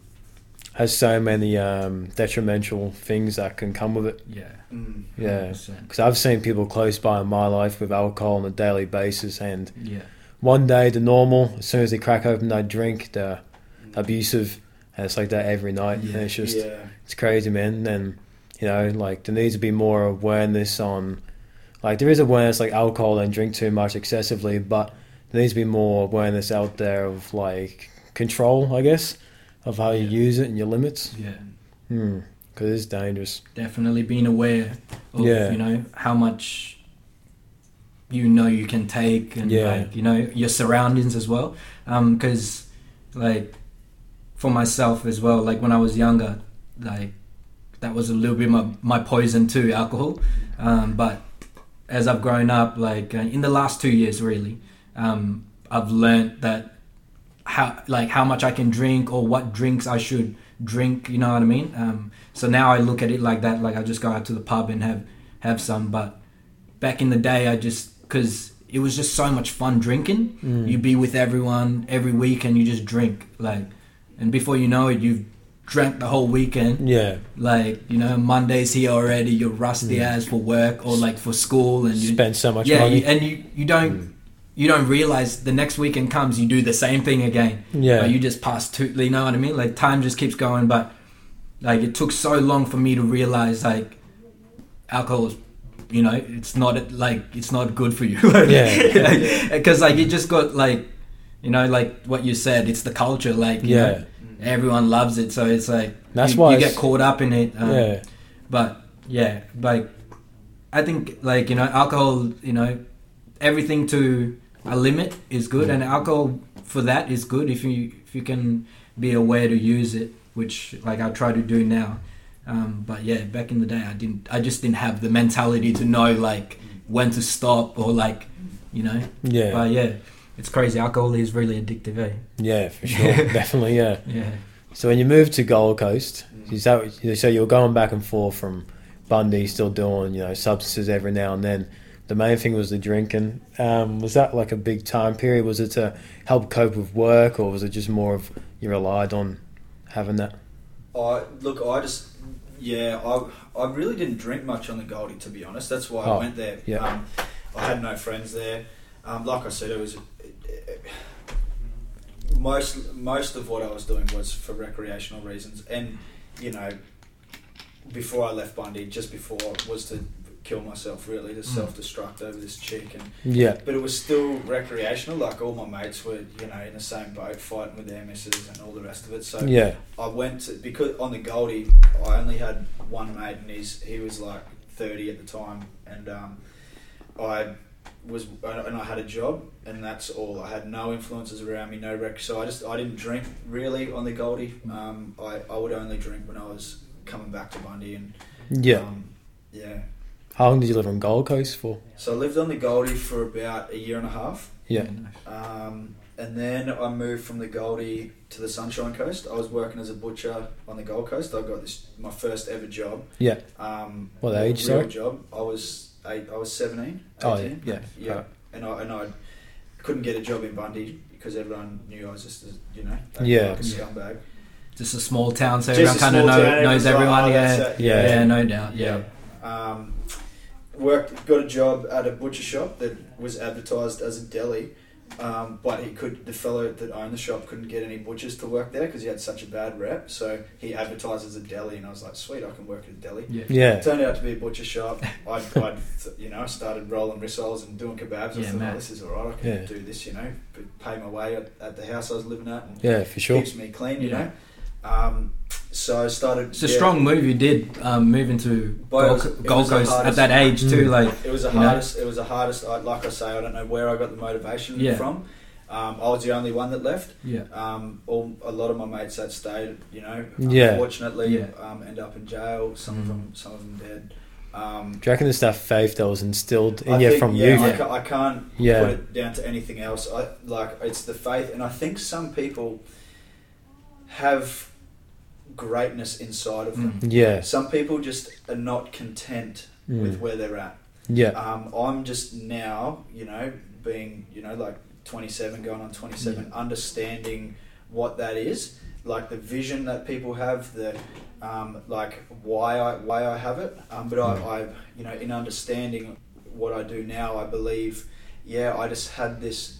has so many um, detrimental things that can come with it. Yeah. Mm. Yeah. Because I've seen people close by in my life with alcohol on a daily basis, and Yeah. one day the normal, as soon as they crack open that drink, they're abusive, and it's like that every night. Yeah. And it's just yeah. it's crazy, man. And you know, like there needs to be more awareness on, like there is awareness like alcohol and drink too much excessively, but there needs to be more awareness out there of like control, I guess, of how you use it and your limits. Yeah. Hmm. Because it's dangerous. Definitely being aware of Yeah. you know how much you know you can take and Yeah. like you know your surroundings as well. Because like for myself as well, like when I was younger, like that was a little bit my my poison too, alcohol. Um, but as I've grown up, like uh, in the last two years, really, um, I've learned that how like how much I can drink or what drinks I should drink. You know what I mean? Um, so now I look at it like that. Like I just go out to the pub and have have some. But back in the day, I just because it was just so much fun drinking. Mm. You be with everyone every week and you just drink like, and before you know it, you've drank the whole weekend. Yeah. Like you know, Monday's here already. You're rusty Mm. as for work or like for school, and you Spend so much yeah, money. you, and you you don't. Mm. You don't realize the next weekend comes, you do the same thing again. yeah. Like you just pass two, you know what I mean? Like time just keeps going, but like it took so long for me to realize like alcohol is, you know, it's not like it's not good for you. [LAUGHS] Yeah. because like it just got like, you know, like what you said, it's the culture. Like you yeah. know, everyone loves it, so it's like That's you, why you get caught up in it. Um, yeah. but yeah, like I think like you know alcohol, you know, everything to a limit is good, and alcohol for that is good if you if you can be aware to use it, which like I try to do now. Um, but yeah, back in the day, I didn't. I just didn't have the mentality to know like when to stop or like, you know. Yeah. But yeah, it's crazy. Alcohol is really addictive, eh? yeah, for sure. [LAUGHS] Definitely, yeah. Yeah. So when you moved to Gold Coast, is that so you're going back and forth from Bundy, still doing you know substances every now and then. The main thing was the drinking. Um, was that like a big time period? Was it to help cope with work, or was it just more of you relied on having that? I look. I just yeah. I I really didn't drink much on the Goldie to be honest. That's why Oh, I went there. yeah. Um, I had no friends there. Um, like I said, it was most most of what I was doing was for recreational reasons, and you know, before I left Bundy, just before was to kill myself really to Mm. self destruct over this chick and Yeah, but it was still recreational like all my mates were you know in the same boat fighting with their misses and all the rest of it so yeah, I went to, because on the Goldie, I only had one mate, and he's he was like thirty at the time, and um, I was and I had a job, and that's all. I had no influences around me, no rec. So I just I didn't drink really on the Goldie. Um, I I would only drink when I was coming back to Bundy, and yeah. um, yeah. How long did you live on Gold Coast for? So I lived on the Goldie for about a year and a half. Yeah, Um, and then I moved from the Goldie to the Sunshine Coast. I was working as a butcher on the Gold Coast. I got this my first ever job. Yeah. Um, What age, Real sorry? job. I was eight. I was 17, 18. Oh, yeah, yeah. yeah. Right. And I and I couldn't get a job in Bundy because everyone knew I was just a, you know Yeah. like a scumbag. Just a small town, so Just everyone kind of know, knows everyone's like, everyone. "Oh, yeah. that's it." Yeah. yeah, no doubt. Yeah, Um, worked, got a job at a butcher shop that was advertised as a deli, um, but he could. The fellow that owned the shop couldn't get any butchers to work there because he had such a bad rep. So he advertised as a deli, and I was like, "Sweet, I can work at a deli." yeah, Yeah. It turned out to be a butcher shop. I'd, I'd you know, started rolling rissoles and doing kebabs. I Yeah, thought, man. oh, this is alright. I can Yeah. do this, you know, pay my way at, at the house I was living at, and Yeah, for sure. keeps me clean, you Yeah. know. Um, so I started. It's a yeah, strong move you did um, moving to Gold, was- Gold was the Coast at that age too. Mm. Like, It was the you know? hardest. It was the hardest. I, like I say, I don't know where I got the motivation Yeah. from. Um, I was the only one that left. yeah, Um, all a lot of my mates that stayed, you know, Yeah. unfortunately, Yeah. um, end up in jail. Some of Mm. them, some of them dead. Um, Do you reckon the stuff faith that was instilled in I you think, from yeah, youth? I, ca- I can't Yeah. put it down to anything else. I like it's the faith, and I think some people have greatness inside of them. Mm. Yeah. Some people just are not content Mm. with where they're at. Yeah. Um, I'm just now, you know, being, you know, like 27, going on 27, understanding what that is, like the vision that people have, the um, like why I why I have it. Um, but I, Mm. I, you know, in understanding what I do now, I believe, yeah, I just had this.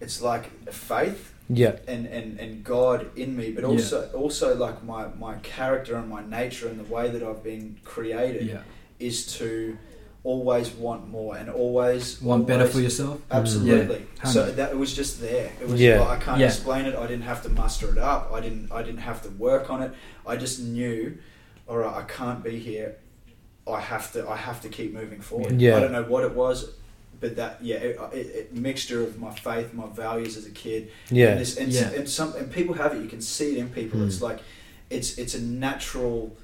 It's like faith Yeah. and, and, and God in me, but Yeah. also also like my, my character and my nature and the way that I've been created yeah. is to always want more and always Want better for yourself. Mm. Absolutely. Yeah. So that it was just there. It was. Yeah. like, I can't explain it. I didn't have to muster it up. I didn't. I didn't have to work on it. I just knew. All right. I can't be here. I have to. I have to keep moving forward. Yeah. I don't know what it was, but that yeah, it, it, it mixture of my faith, my values as a kid, Yeah. and, this, and, Yeah. and some and people have it. You can see it in people. Mm. It's like, it's it's a natural,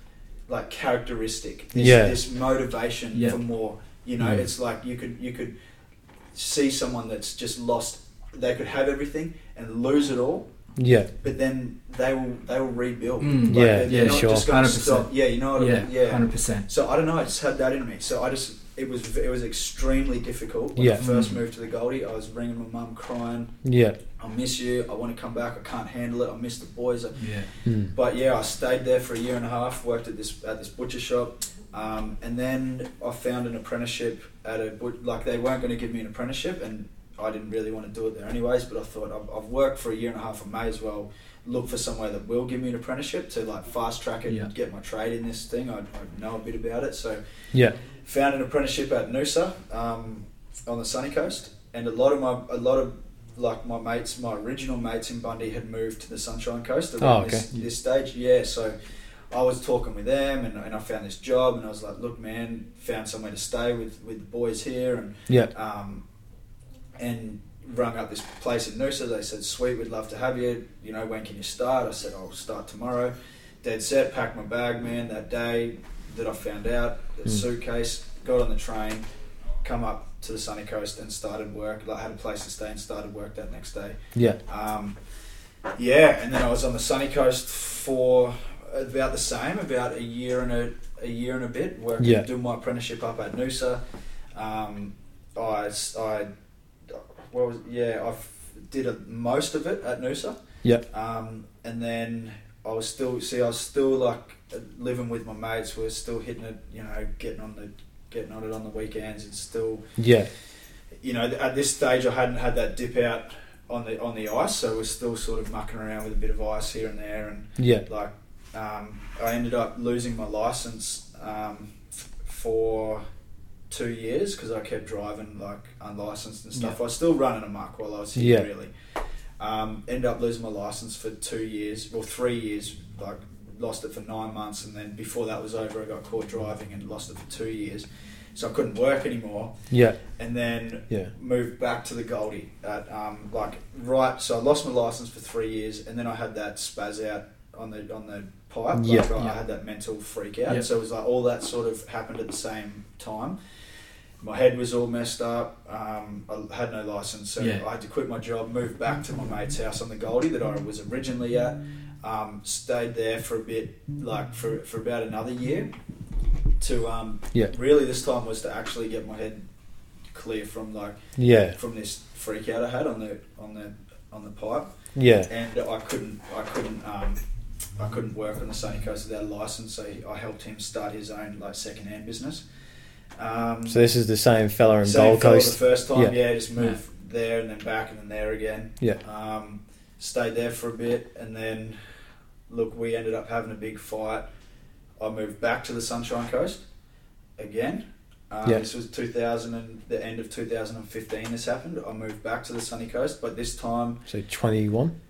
like characteristic. This, Yeah. this motivation Yeah. for more. You know, Mm. it's like you could you could see someone that's just lost. They could have everything and lose it all, Yeah. but then they will they will rebuild. Mm. Like, Yeah, they're- they're yeah, not sure. Just gonna 100%. stop. Yeah, you know what I mean. Yeah. hundred percent. So I don't know. I just had that in me. So I just it was it was extremely difficult when Yeah. I first Mm. moved to the Goldie. I was ringing my mum, crying. Yeah. I miss you. I want to come back. I can't handle it. I miss the boys. Yeah, Mm. but yeah, I stayed there for a year and a half. Worked at this at this butcher shop, um, and then I found an apprenticeship at a but like they weren't going to give me an apprenticeship, and I didn't really want to do it there anyways. But I thought I've, I've worked for a year and a half. I may as well look for somewhere that will give me an apprenticeship to like fast track it Yeah. and get my trade in this thing. I, I know a bit about it, so Yeah. Found an apprenticeship at Noosa um, on the sunny coast, and a lot of my a lot of like my mates, my original mates in Bundy had moved to the Sunshine Coast around Oh, this, this stage. Yeah, so I was talking with them, and, and I found this job, and I was like, "Look, man, found somewhere to stay with with the boys here," and Yeah. um, and rung up this place in Noosa. They said, "Sweet, we'd love to have you. You know, when can you start?" I said, "I'll start tomorrow." Dead set. Packed my bag, man. That day that I found out, the Mm. suitcase, got on the train, come up to the sunny coast, and started work. Like, had a place to stay and started work that next day. Yeah. Um, yeah, and then I was on the sunny coast for about the same, about a year and a, a year and a bit, working, Yeah. doing my apprenticeship up at Noosa. Um, I, I, what was yeah, I did a, most of it at Noosa. Yeah. Um, and then I was still see, I was still like living with my mates. We are still hitting it, you know, getting on the getting on it on the weekends, and still Yeah. you know, at this stage, I hadn't had that dip out on the on the ice, so we're still sort of mucking around with a bit of ice here and there, and Yeah. like um, I ended up losing my license um, for two years because I kept driving like unlicensed and stuff. I was still running amok while I was here, Yeah. really. Um, ended up losing my license for two years, well, three years. Like lost it for nine months, and then before that was over, I got caught driving and lost it for two years. So I couldn't work anymore Yeah. and then Yeah. moved back to the Goldie at um, like right. So I lost my license for three years, and then I had that spaz out on the on the pipe. Like Yeah. I, I had that mental freak out. Yeah. So it was like all that sort of happened at the same time. my head was all messed up. Um, I had no license, so Yeah. I had to quit my job, move back to my mate's house on the Goldie that I was originally at. Um, stayed there for a bit, like for, for about another year. To um, Yeah. really this time was to actually get my head clear from like Yeah, from this freak out I had on the on the on the pipe, yeah, and I couldn't I couldn't um, I couldn't work on the sunny coast without a license, so I helped him start his own like second hand business. Um, So this is the same fella in same Gold fella Coast. The first time, Yeah. yeah, just moved there and then back and then there again. Yeah. Um, stayed there for a bit and then, look, we ended up having a big fight. I moved back to the Sunshine Coast again. Um, Yeah. This was 2000 and the end of 2015. This happened. I moved back to the sunny coast, but this time, So twenty one.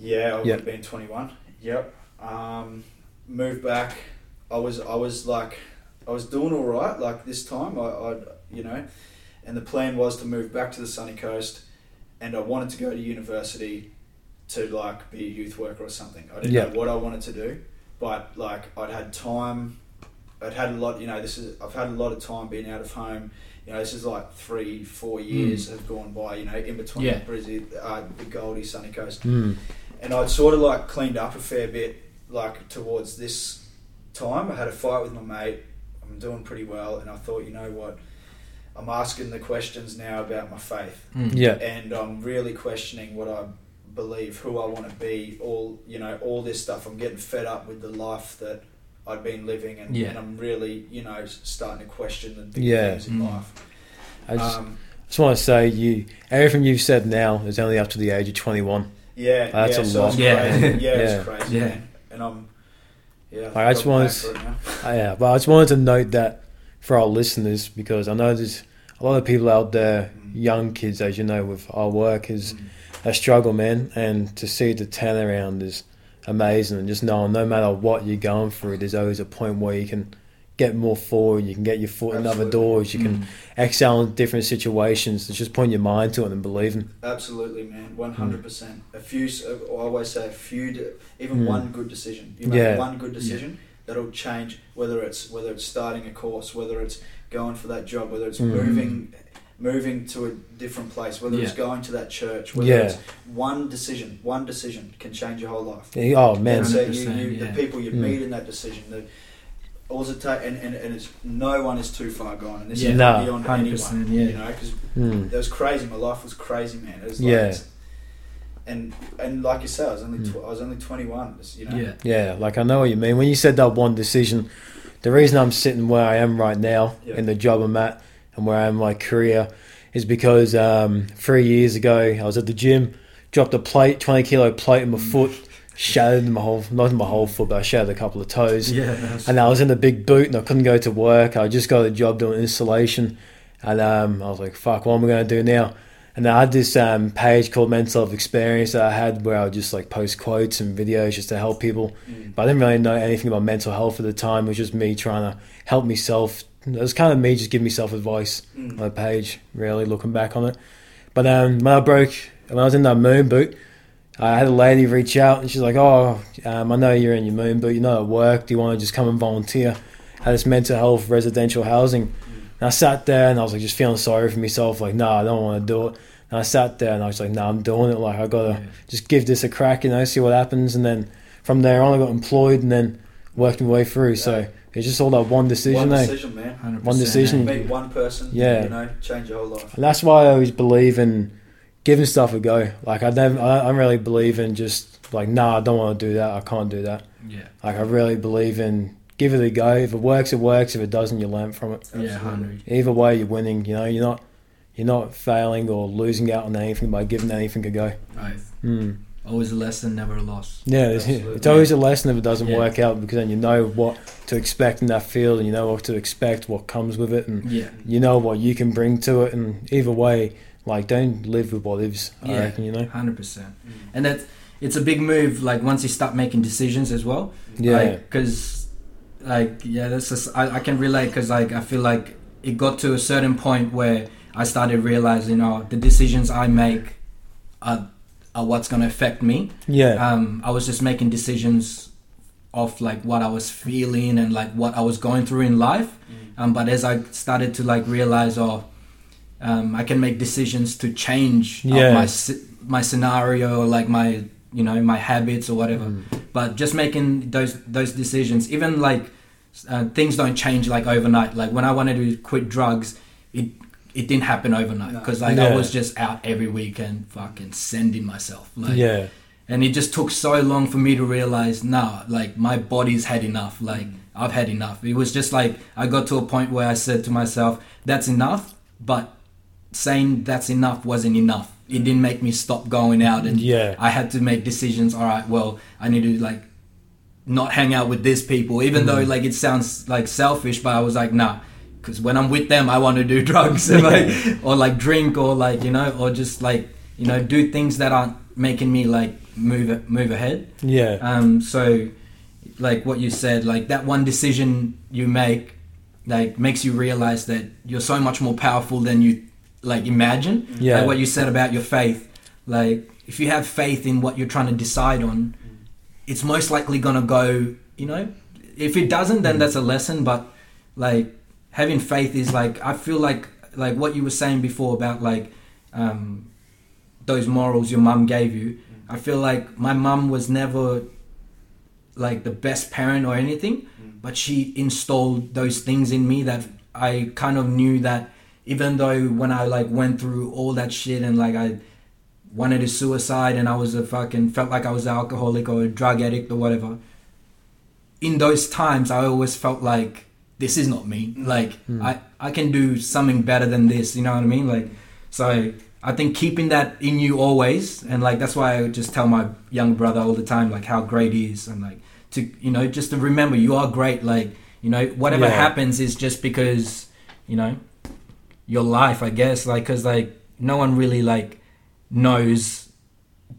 yeah, I would Yeah. have been 21. Yep. Um, moved back. I was I was like I was doing all right. Like this time, I, I you know, and the plan was to move back to the sunny coast, and I wanted to go to university to like be a youth worker or something. I didn't Yeah. know what I wanted to do, but like I'd had time. I'd had a lot. You know, this is I've had a lot of time being out of home. You know, this is like three, four years have gone by. You know, in between Yeah. Brizzy, uh, the Goldie, sunny coast Mm. and I'd sort of like cleaned up a fair bit like towards this time. I had a fight with my mate. I'm doing pretty well, and I thought, you know what? I'm asking the questions now about my faith, Mm. Yeah, and I'm really questioning what I believe, who I want to be. All you know, all this stuff. I'm getting fed up with the life that I'd been living, and, Yeah. and I'm really, you know, starting to question the big Yeah. things in Mm. life. I just, Um, just want to say you everything you've said now is only up to the age of twenty one. yeah, That's yeah, a so lot. Yeah. crazy. Yeah, Yeah. it's [LAUGHS] crazy, Yeah. man. And I'm, yeah. I just got wanted to- for it now. [LAUGHS] Yeah, but I just wanted to note that for our listeners because I know there's a lot of people out there, Mm. young kids, as you know, with our work is Mm. A struggle, man. And to see the turnaround is amazing. And just knowing no matter what you're going through, there's always a point where you can get more forward, you can get your foot in other doors, you can Mm. excel in different situations. It's just putting your mind to it and believing. Absolutely, man. One hundred percent. A few. s- I always say a few. Even Mm. one good decision. You make Yeah. one good decision that'll change. Whether it's whether it's starting a course, whether it's going for that job, whether it's Mm. moving, moving to a different place, whether it's going to that church, whether Yeah. it's one decision. One decision can change your whole life. Oh man, so you, 100%, you, yeah. the people you Mm. meet in that decision, the all it ta- and, and, and it's no one is too far gone, and this Yeah. is No. beyond 100%, anyone. yeah. You know, because Mm. it was crazy. My life was crazy, man. It was like, Yeah. And and like you said, I was only Mm. tw- I was only twenty one. You know. Yeah. Yeah, like I know what you mean. When you said that one decision, the reason I'm sitting where I am right now Yeah. in the job I'm at and where I am in my career is because um, three years ago I was at the gym, dropped a plate, 20 kilo plate in my foot, shattered my whole, not my whole foot, but I shattered a couple of toes. Yeah. And I was in a big boot and I couldn't go to work. I just got a job doing installation. And um, I was like, fuck, what am I going to do now? And I had this um, page called Mental Health Experience that I had where I would just like post quotes and videos just to help people. Mm. But I didn't really know anything about mental health at the time. It was just me trying to help myself. It was kind of me just giving myself advice on Mm. the page, really looking back on it. But um, when I broke, when I was in that moon boot, I had a lady reach out and she's like, "Oh, um, I know you're in your moon boot. You're not at work. Do you want to just come and volunteer at this mental health residential housing?" And I sat there and I was like, just feeling sorry for myself. Like, no, I don't want to do it. And I sat there and I was like, no, I'm doing it. Like, I gotta Yeah. just give this a crack, you know, see what happens. And then from there on, I got employed and then worked my way through. So it's just all that one decision, one eh? decision, man. 100%, One decision. Meet one person. Yeah. You know, change your whole life. And that's why I always believe in giving stuff a go. Like I never, I, I really believe in just like, nah, I don't want to do that. I can't do that. Yeah. Like I really believe in give it a go. If it works, it works. If it doesn't, you learn from it. Yeah. Hundred. Either way, you're winning. You know, you're not, you're not failing or losing out on anything by giving anything a go. Right. Mm. Always a lesson, never a loss. Yeah, it's, Absolutely. it's always a lesson if it doesn't Yeah. work out because then you know what to expect in that field and you know what to expect, what comes with it, and Yeah. you know what you can bring to it. And either way, like don't live with what is. I Yeah. reckon, you know. Hundred percent. And that it's a big move. Like once you start making decisions as well. Yeah, Because, like, yeah, that's just, I, I can relate because like I feel like it got to a certain point where I started realizing, oh, the decisions I make are are what's going to affect me. yeah, Um, I was just making decisions of like what I was feeling and like what I was going through in life. Um, but as I started to like realize, oh, um, I can make decisions to change uh, Yeah. my my scenario or like my you know my habits or whatever. Mm. But just making those those decisions, even like uh, things don't change like overnight. Like when I wanted to quit drugs, it it didn't happen overnight No. because like Yeah. I was just out every weekend, fucking sending myself. Like, yeah, and it just took so long for me to realize nah like my body's had enough like mm. i've had enough it was just like i got to a point where i said to myself that's enough but saying that's enough wasn't enough it mm. didn't make me stop going out and Yeah. i had to make decisions all right well i need to like not hang out with these people even mm. though like it sounds like selfish but i was like nah because when i'm with them i want to do [LAUGHS] drugs like or like drink or like you know or just like you know do things that aren't making me like move move ahead. Yeah, um so like what you said like that one decision you make like makes you realize that you're so much more powerful than you like imagine. Yeah. like what you said about your faith like if you have faith in what you're trying to decide on it's most likely gonna go you know? If it doesn't then that's a lesson but like having faith is like i feel like like what you were saying before about like um those morals your mum gave you i feel like my mum was never like the best parent or anything but she installed those things in me that i kind of knew that even though when i like went through all that shit and like i wanted to suicide and i was a fucking felt like i was an alcoholic or a drug addict or whatever in those times i always felt like this is not me. Mm. Like mm. i i can do something better than this you know what i mean? Like so i think keeping that in you always and like that's why i just tell my young brother all the time like how great he is and like to you know just to remember you are great. Like you know whatever Yeah. happens is just because you know your life i guess. Like because like no one really like knows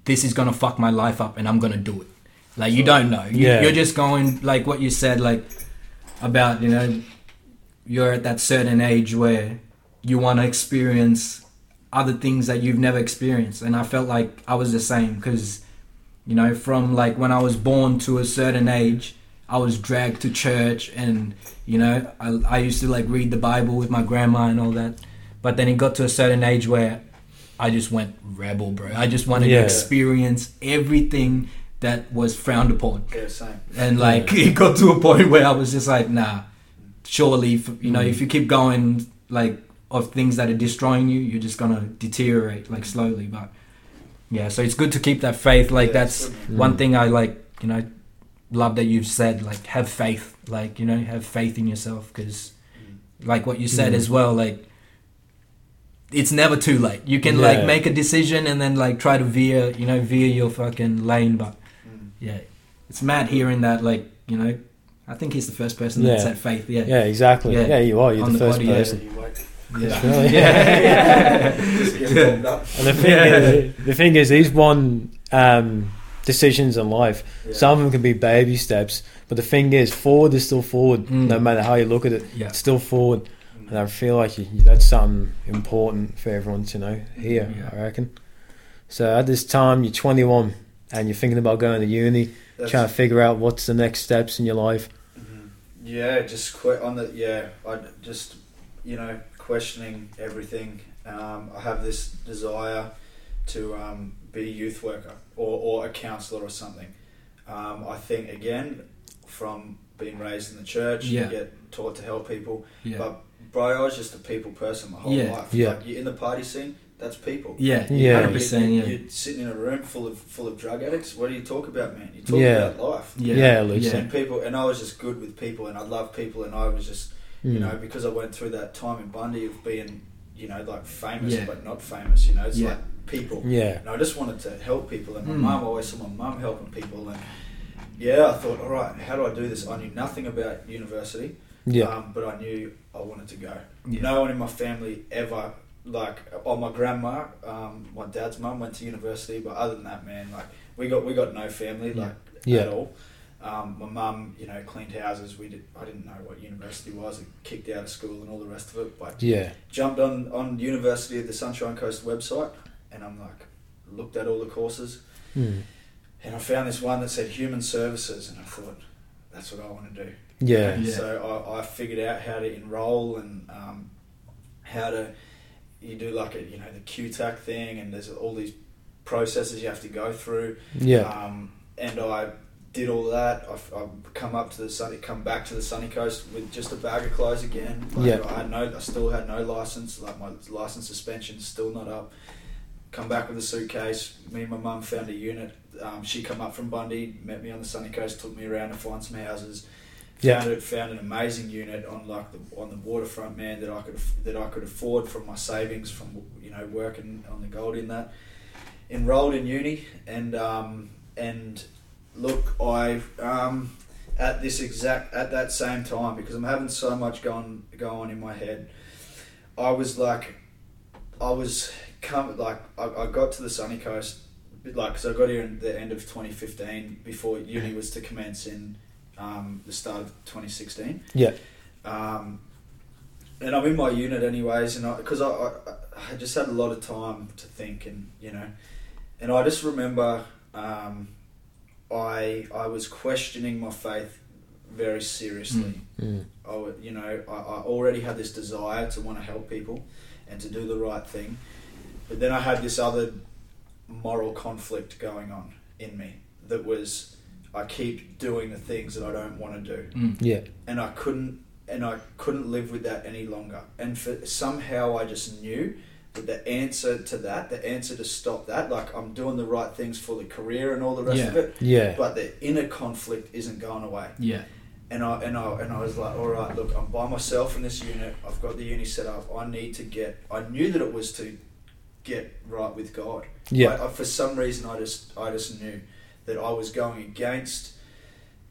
this is gonna fuck my life up and i'm gonna do it. Like you don't know. You, Yeah. you're just going like what you said like about you know you're at that certain age where you want to experience other things that you've never experienced. And i felt like i was the same because you know from like when i was born to a certain age i was dragged to church and you know i, I used to like read the bible with my grandma and all that. But then it got to a certain age where i just went rebel bro. I just wanted Yeah. to experience everything that was frowned upon Yeah, same. and like [LAUGHS] it got to a point where I was just like, nah. Surely, if, you know, if you keep going like of things that are destroying you, you're just gonna deteriorate like slowly. But yeah, so it's good to keep that faith. Like Yeah, that's it's good. one thing I like. You know, love that you've said. Like have faith. Like you know, have faith in yourself because, like what you said Mm. as well. Like it's never too late. You can Yeah. like make a decision and then like try to veer. You know, veer your fucking lane, but Mm. Yeah, it's mad hearing that. Like you know, I think he's the first person that Yeah. said faith. Yeah, yeah, exactly. Yeah. Yeah, you are. You're On the, the first body, person. You wait. yeah, Really? [LAUGHS] yeah. Just get warmed up. And the thing, Yeah. is, the thing is, these one um, decisions in life. Yeah. Some of them can be baby steps, but the thing is, forward is still forward. Mm. No matter how you look at it, yeah. it's still forward. Mm. And I feel like you, you- that's something important for everyone to know here. Yeah. I reckon. So at this time, you're 21 and you're thinking about going to uni, That's- trying to figure out what's the next steps in your life. Mhm. Yeah, just quit on the yeah. I just you know questioning everything. Um, I have this desire to um, be a youth worker or, or a counsellor or something. Um, I think again from being raised in the church, Yeah. you get taught to help people. Yeah. But bro, I was just a people person my whole Yeah. life. Yeah. Like, you're in the party scene, that's people. yeah, Yeah. hundred You- percent. you- Yeah, You're sitting in a room full of full of drug addicts. What do you talk about, man? You talk Yeah. about life. yeah, Yeah, Lucy. yeah. And people, and I was just good with people, and I love people, and I was just, you Mm. know, because I went through that time in Bundy of being, you know, like famous Yeah. but not famous. You know, it's Yeah. like people. Yeah. And I just wanted to help people, and my Mm. mum I always saw my mum helping people, and yeah, I thought, all right, how do I do this? I knew nothing about university, Yeah. um, but I knew I wanted to go. Yeah. No one in my family ever, like, oh, my grandma, um, my dad's mum went to university, but other than that, man, like, we got we got no family, like, Yeah. at all. Um, my mum, you know, cleaned houses. We did. I didn't know what university was. And kicked out of school and all the rest of it. But Yeah. jumped on on University of the Sunshine Coast website, and I'm like, looked at all the courses, Mm. and I found this one that said human services, and I thought, that's what I want to do. Yeah. Yeah. So I, I figured out how to enroll and um, how to you do like a you know the QTAC thing and there's all these processes you have to go through. Yeah. Um, and I did all that. I've, I've come up to the sunny, come back to the sunny coast with just a bag of clothes again. Like Yeah. I had no, I still had no license. Like my license suspension's still not up. Come back with a suitcase. Me and my mum found a unit. Um, she come up from Bundy, met me on the sunny coast, took me around to find some houses. Yeah. Found found an amazing unit on like the on the waterfront, man. That I could that I could afford from my savings from you know working on the gold in that. Enrolled in uni and um, and look, I um, at this exact at that same time because I'm having so much going go on in my head. I was like, I was come like I, I got to the sunny coast, like because I got here in the end of 2015 before uni was to commence in um, the start of 2016. Yeah. Um, and I'm in my unit anyways, and because I, I, I just had a lot of time to think, and you know, and I just remember um, I I was questioning my faith very seriously. Mm. I, you know, I, I already had this desire to want to help people and to do the right thing, but then I had this other moral conflict going on in me that was I keep doing the things that I don't want to do Mm. Yeah. and I couldn't and I couldn't live with that any longer. And for somehow I just knew that the answer to that, the answer to stop that, like I'm doing the right things for the career and all the rest Yeah. of it, Yeah. but the inner conflict isn't going away. Yeah. And I and I and I was like, all right, look, I'm by myself in this unit. I've got the uni set up. I need to get. I knew that it was to get right with God. Yeah. I, I, for some reason, I just I just knew that I was going against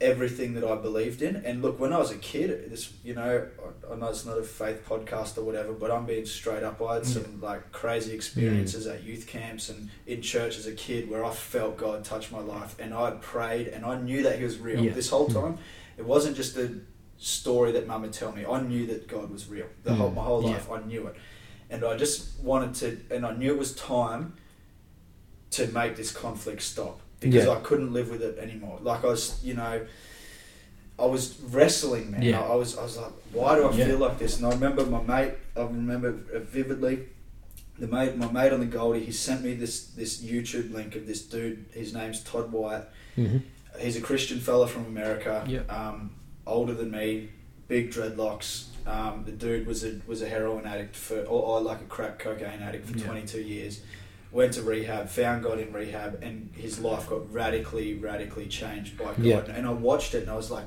everything that I believed in. And look, when I was a kid, this you know, I, know it's not a faith podcast or whatever, but I'm being straight up. I had some like crazy experiences at youth camps and in church as a kid where I felt God touch my life, and I prayed, and I knew that He was real Yeah. this whole Mm. time. It wasn't just a story that Mum would tell me. I knew that God was real. The whole Mm. my whole Yeah. life, I knew it, and I just wanted to, and I knew it was time to make this conflict stop because Yeah. I couldn't live with it anymore. Like I was, you know, I was wrestling, man. Yeah. I, was, I was like, why do I Yeah. feel like this? And I remember my mate. I remember vividly. The mate, my mate on the Goldie, he sent me this this YouTube link of this dude. His name's Todd White. hmm He's a Christian fella from America. Yeah. Um, older than me, big dreadlocks. Um, the dude was a was a heroin addict for, or, or like a crack cocaine addict for Yeah. 22 years. Went to rehab, found God in rehab, and his life got radically, radically changed by God. Yeah. And I watched it, and I was like,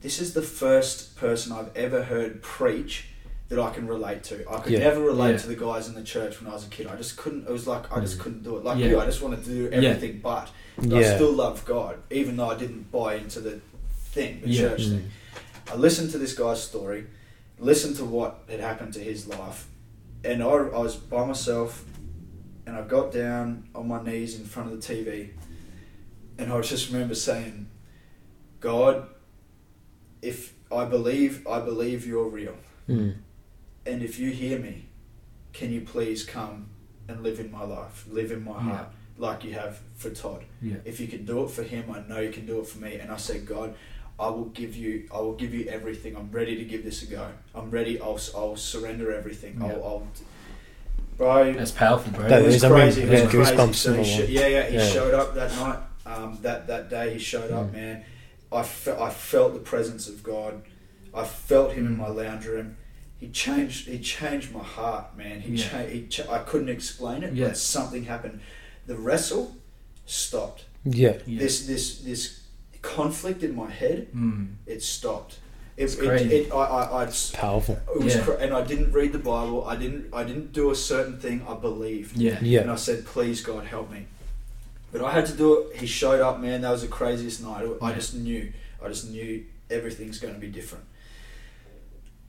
"This is the first person I've ever heard preach." That I can relate to. I could Yeah. never relate Yeah. to the guys in the church when I was a kid. I just couldn't. It was like I just Mm. couldn't do it. Like Yeah. you, I just wanted to do everything but. But I still love God, even though I didn't buy into the thing, the church Mm. thing. I listened to this guy's story, listened to what had happened to his life, and I, I was by myself, and I got down on my knees in front of the TV, and I just remember saying, God, if I believe, I believe you're real, Mm. and if you hear me, can you please come and live in my life, live in my Yeah. heart, like you have for Todd? Yeah. if you can do it for him, I know you can do it for me. And I said, God, I will give you, I will give you everything. I'm ready to give this a go. I'm ready. I'll, I'll surrender everything. Yeah. I'll, I'll, bro. That's powerful, bro. That it was is, crazy. it was yeah, crazy. goosebumps So he and sho- all. yeah, yeah. He Yeah. showed up that night. Um, that that day he showed up, Mm. man. I felt, I felt the presence of God. I felt him in my lounge room. He changed. He changed my heart, man. He, Yeah. cha- he cha- I couldn't explain it, Yeah. but something happened. The wrestle stopped Yeah. Yeah. this this this conflict in my head Mm. it stopped it, It's it, crazy. it, I, I, I it Powerful. was Yeah. cra- and I didn't read the Bible I didn't I didn't do a certain thing I believed Yeah. yeah. and I said please God help me but I had to do it he showed up man that was the craziest night I just knew I just knew everything's going to be different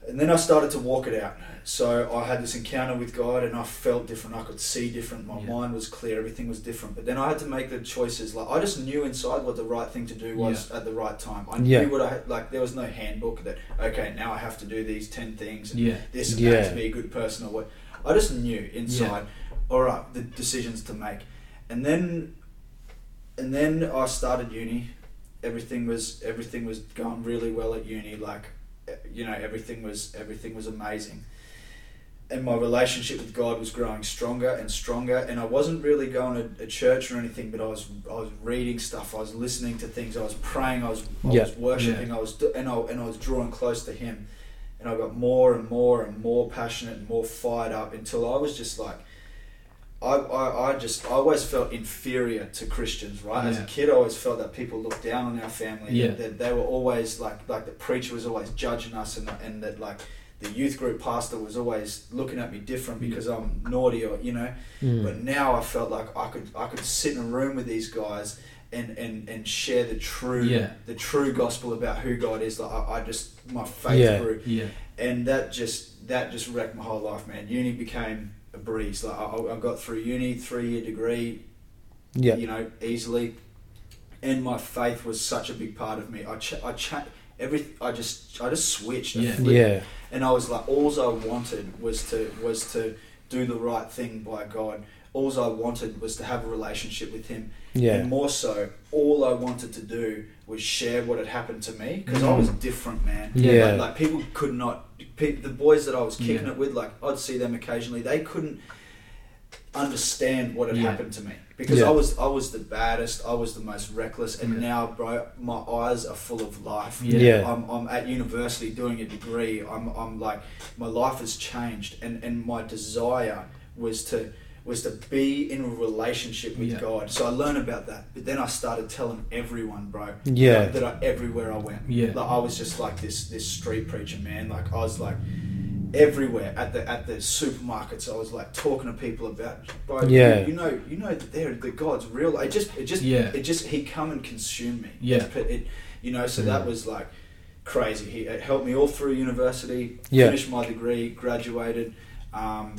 and then I started to walk it out. So I had this encounter with God and I felt different. I could see different. My Yeah. mind was clear. Everything was different. But then I had to make the choices. Like I just knew inside what the right thing to do was at the right time. I Yeah. knew what I had, like. There was no handbook that okay now I have to do these ten things and Yeah. this and Yeah. that to be a good person or what. I just knew inside. All right, the decisions to make, and then, and then I started uni, everything was everything was going really well at uni. Like, you know, everything was everything was amazing. And my relationship with God was growing stronger and stronger. And I wasn't really going to a church or anything, but I was I was reading stuff. I was listening to things. I was praying. I was I Yeah. was worshiping. I was and I and I was drawing close to Him. And I got more and more and more passionate and more fired up until I was just like. I, I, I just I always felt inferior to Christians, right? As a kid, I always felt that people looked down on our family. Yeah. That, they were always like like the preacher was always judging us, and and that like the youth group pastor was always looking at me different because I'm naughty or you know. Mm. But now I felt like I could I could sit in a room with these guys and and, and share the true Yeah. the true gospel about who God is. Like I, I just my faith Yeah. grew Yeah. and that just that just wrecked my whole life, man. Uni became a breeze. Like I, I got through uni, three year degree, yeah. you know, easily, and my faith was such a big part of me. I ch- I cha- every I just I just switched. Yeah. flipped. Yeah. and I was like, all I wanted was to was to do the right thing by God. All I wanted was to have a relationship with Him, Yeah. and more so, all I wanted to do was share what had happened to me because I was mm. different, man. Yeah. Like, like people could not. Pe- the boys that I was kicking Yeah. it with, like I'd see them occasionally. They couldn't understand what had Yeah. happened to me because Yeah. I was I was the baddest. I was the most reckless, and now, bro, my eyes are full of life. Yeah. Yeah. I'm, I'm at university doing a degree. I'm, I'm like my life has changed, and, and my desire was to was to be in a relationship with Yeah. God. So I learned about that, but then I started telling everyone, bro. Yeah. That, that I, everywhere I went, Yeah. like I was just like this this street preacher, man. Like I was like everywhere at the at the supermarkets. I was like talking to people about, bro. Yeah. You, you know, you know that they're the God's real. It just it just Yeah. it just he come and consume me. Yeah. It, it, you know, so Mm. that was like crazy. He it helped me all through university. Yeah. Finished my degree, graduated. Um,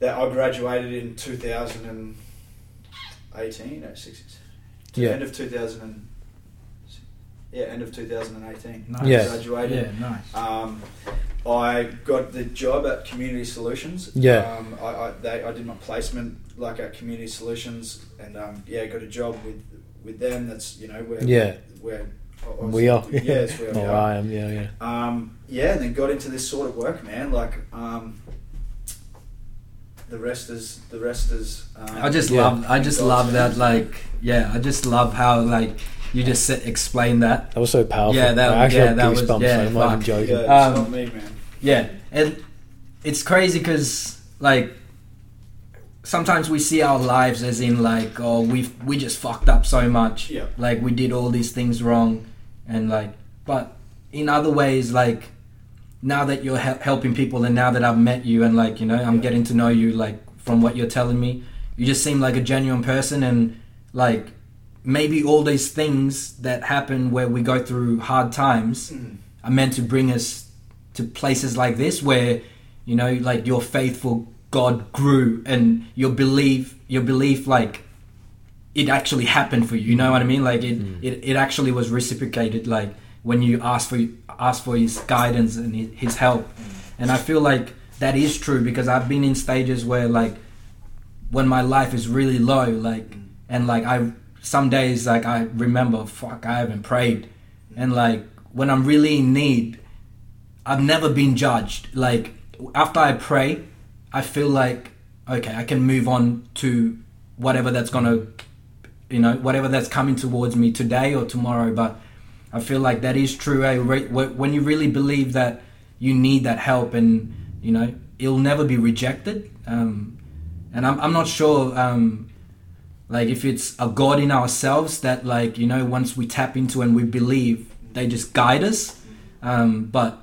that I graduated in 2018, no, six, Yeah. end of 2000 and, yeah, end of 2018. Nice. Yeah. Graduated. Yeah. Nice. Um, I got the job at Community Solutions. Yeah. Um, I, I, they, I did my placement like at Community Solutions, and um, yeah, got a job with with them. That's you know where Yeah. where I- I was- We are. Yeah, it's where we [LAUGHS] Oh, are. I am. Yeah. Yeah. Um, yeah, and then got into this sort of work, man. Like um, the rest is the rest is. Um, I just Yeah. love. I just love that. Like, yeah. I just love how like you just said, explain that. That was so powerful. Yeah, that- I actually yeah, had that was- goosebumps. yeah, I'm not even joking. Yeah, it's Um, not me, man. Yeah, and it's crazy because like sometimes we see our lives as in like oh we have we just fucked up so much Yeah. like we did all these things wrong and like but in other ways like now that you're hel- helping people and now that I've met you and like you know I'm Yeah. getting to know you like from what you're telling me you just seem like a genuine person and like maybe all these things that happen where we go through hard times Mm. are meant to bring us to places like this where you know like your faithful god grew and your belief your belief like it actually happened for you you know what i mean like it Mm. it, it actually was reciprocated like when you ask for ask for his guidance and his, his help. And i feel like that is true because i've been in stages where like when my life is really low like and like i some days like i remember fuck i haven't prayed. And like when i'm really in need i've never been judged. Like after i pray i feel like okay i can move on to whatever that's gonna you know whatever that's coming towards me today or tomorrow but i feel like that is true eh? When you really believe that you need that help and you know it'll never be rejected um, and I'm, I'm not sure um, like if it's a god in ourselves that like you know once we tap into and we believe they just guide us um, but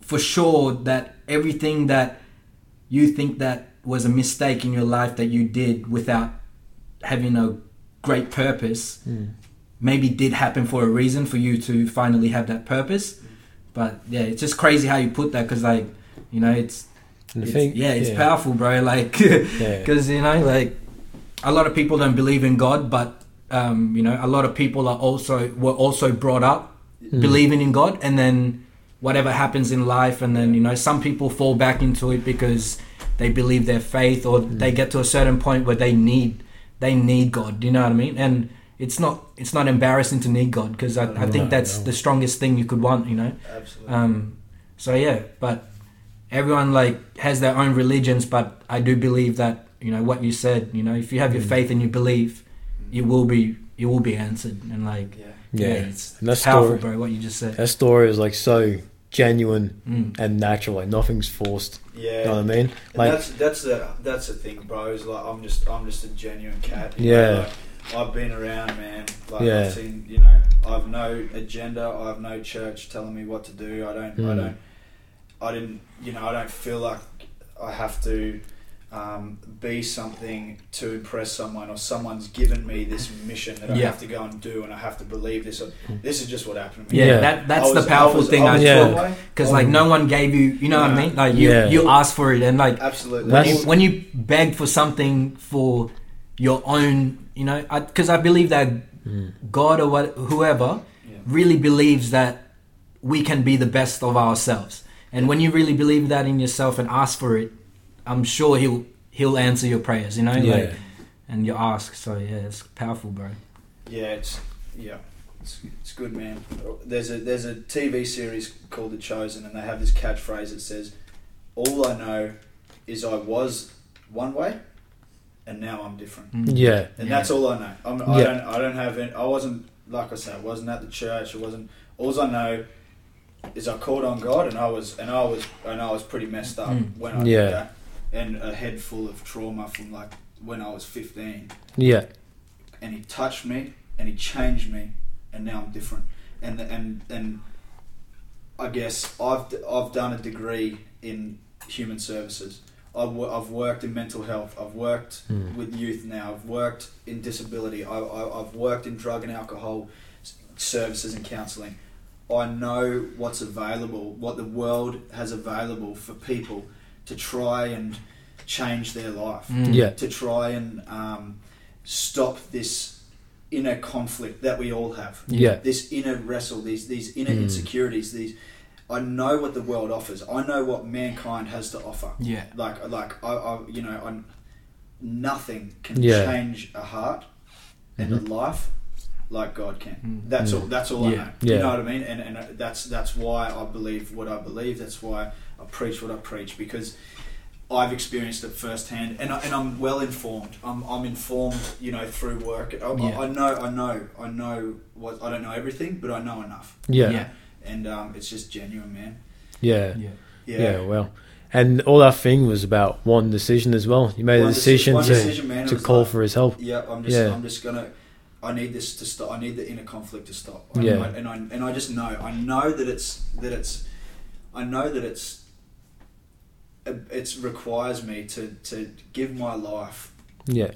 for sure that everything that you think that was a mistake in your life that you did without having a great purpose Mm. Maybe did happen for a reason for you to finally have that purpose but yeah it's just crazy how you put that because like you know it's, And it's thing, yeah it's yeah, powerful bro [LAUGHS] like Yeah. because you know like a lot of people don't believe in god but um, you know a lot of people are also were also brought up Mm. believing in god and then whatever happens in life and then you know some people fall back into it because they believe their faith or Mm. they get to a certain point where they need they need god do you know what i mean and it's not it's not embarrassing to need God because I, I No, think that's no. the strongest thing you could want. You know. Absolutely. Um, so yeah, but everyone like has their own religions, but I do believe that you know what you said. You know, if you have your Mm. faith and you believe, it will be it will be answered. And like yeah. yeah, Yeah. it's And that powerful, story, bro. What you just said. that story is like so genuine Mm. and natural. Like nothing's forced. Yeah. You know what I mean? And Like that's that's the that's the thing, bro. Is like I'm just I'm just a genuine cat. Yeah. know, like, I've been around, man. Like Yeah. I've seen, you know, I've no agenda. I have no church telling me what to do. I don't. I Mm. don't. I didn't. You know, I don't feel like I have to um, be something to impress someone, or someone's given me this mission that I Yeah. have to go and do, and I have to believe this. This is just what happened to Yeah, me. Yeah. that that's was- the powerful I was, thing I I was Yeah. that feel because like no one gave you. You know what I mean? Like you Yeah. you asked for it, and like Absolutely. when you, when you beg for something for your own, you know, because I, believe that Mm. God or what, whoever Yeah. really believes that we can be the best of ourselves. And when you really believe that in yourself and ask for it, I'm sure he'll he'll answer your prayers, you know, Yeah. like and you ask. So yeah, it's powerful, bro. Yeah, it's yeah, it's, it's good, man. There's a there's a TV series called The Chosen, and they have this catchphrase that says, "All I know is I was one way, and now I'm different." Mm. Yeah. And Yeah. that's all I know. I'm, I Yeah. don't I don't have any, I wasn't like I said, I wasn't at the church. I wasn't. All I know is I called on God, and I was and I was and I was pretty messed up Mm. when I Yeah. did that, and a head full of trauma from like when I was 15 Yeah. and he touched me and he changed me and now I'm different and and and I guess I've I've done a degree in human services I've, wo- I've worked in mental health I've worked Mm. with youth now I've worked in disability I, I, I've worked in drug and alcohol services and counselling I know what's available what the world has available for people to try and change their life Mm. Yeah. to try and um, stop this inner conflict that we all have. Yeah. This inner wrestle, these these inner Mm. insecurities. These, I know what the world offers. I know what mankind has to offer. Yeah. Like like I, I you know, I, nothing can Yeah. change a heart and Mhm. a life like God can. Mm. That's Mm. all. That's all I know. Yeah. You know what I mean? And and uh, that's that's why I believe what I believe. That's why I preach what I preach because I've experienced it firsthand, and I, and I'm well informed. I'm, I'm informed, you know, through work. I, Yeah. I, I know, I know, I know what I don't know everything, but I know enough, Yeah. Yeah. And um, it's just genuine, man. Yeah. Yeah. Yeah. Yeah. Well, and all that thing was about one decision as well. You made One a deci- decision one to decision, man, to call like- for his help. Yeah, I'm just, Yeah. I'm just gonna. I need this to stop. I need the inner conflict to stop. I, Yeah. I, and I and I just know. I know that it's that it's. I know that it's. It requires me to to give my life Yeah.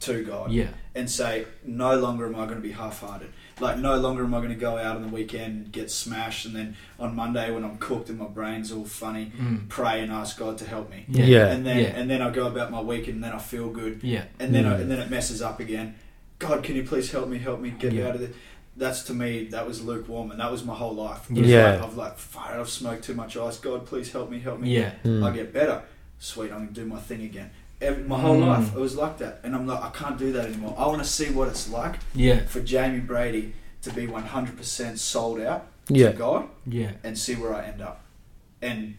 to God. Yeah. and say no longer am I going to be half-hearted. Like no longer am I going to go out on the weekend, get smashed, and then on Monday when I'm cooked and my brain's all funny, Mm. pray and ask God to help me. Yeah. Yeah. And then Yeah. and then I go about my week and then I feel good, Yeah. and then I, Mm. and then it messes up again. God, can you please help me? Help me get me out of this. That's to me. That was lukewarm, and that was my whole life. Yeah. It was Yeah. Like, I've like, fire. I've smoked too much ice. God, please help me. Help me. Yeah. Mm. I get better. Sweet, I'm gonna do my thing again. Every, my whole Mm. life, it was like that, and I'm like, I can't do that anymore. I want to see what it's like Yeah. for Jamie Brady to be 100% sold out Yeah. to God Yeah. and see where I end up. And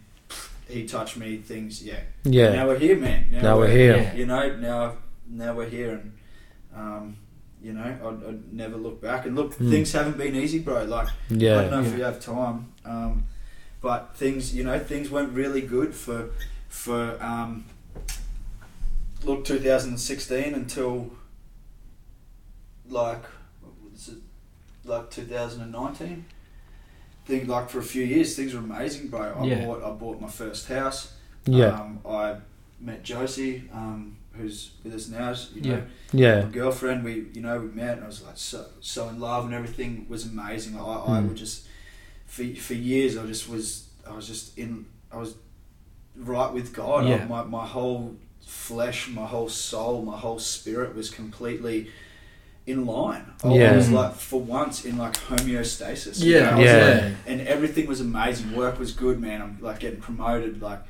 he touched me. Things, yeah. Yeah. Now we're here, man. Now we're here. Yeah. You know, now now we're here, and um, you know, I'd, I'd never look back. And look, Mm. things haven't been easy, bro. Like yeah, I don't know if Yeah. we have time, um, but things, you know, things went really good for for um, look 2016 until like what was it, like 2019. Thing like for a few years, things were amazing, bro. I Yeah. bought I bought my first house. Yeah. Um, I met Josie, um, who's with us now. You know, Yeah. my girlfriend, we you know we met, and I was like so so in love, and everything was amazing. I, I Mm. would just for for years, I just was I was just in I was right with God. Yeah. I, my my whole flesh, my whole soul, my whole spirit was completely in line. I Yeah. was like for once in like homeostasis. you Yeah. know? I was Yeah. like- and everything was amazing. Work was good, man. I'm like getting promoted, like.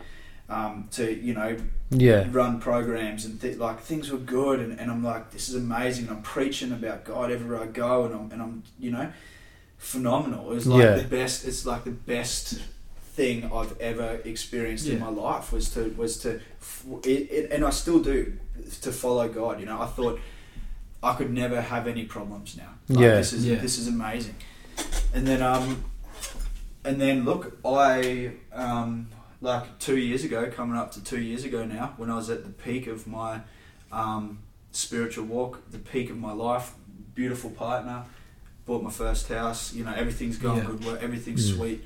um, to you know Yeah. run programs and th- like things were good and, and I'm like this is amazing I'm preaching about God everywhere I go and I'm and I'm you know phenomenal it was like Yeah. the best it's like the best thing I've ever experienced in my life was to was to it, it, and I still do to follow God you know I thought I could never have any problems now Like, Yeah. this is Yeah. this is amazing and then um and then look I um like two years ago, coming up to two years ago now, when I was at the peak of my um, spiritual walk, the peak of my life, beautiful partner, bought my first house, you know, everything's going Yeah. good, work, everything's Mm. sweet.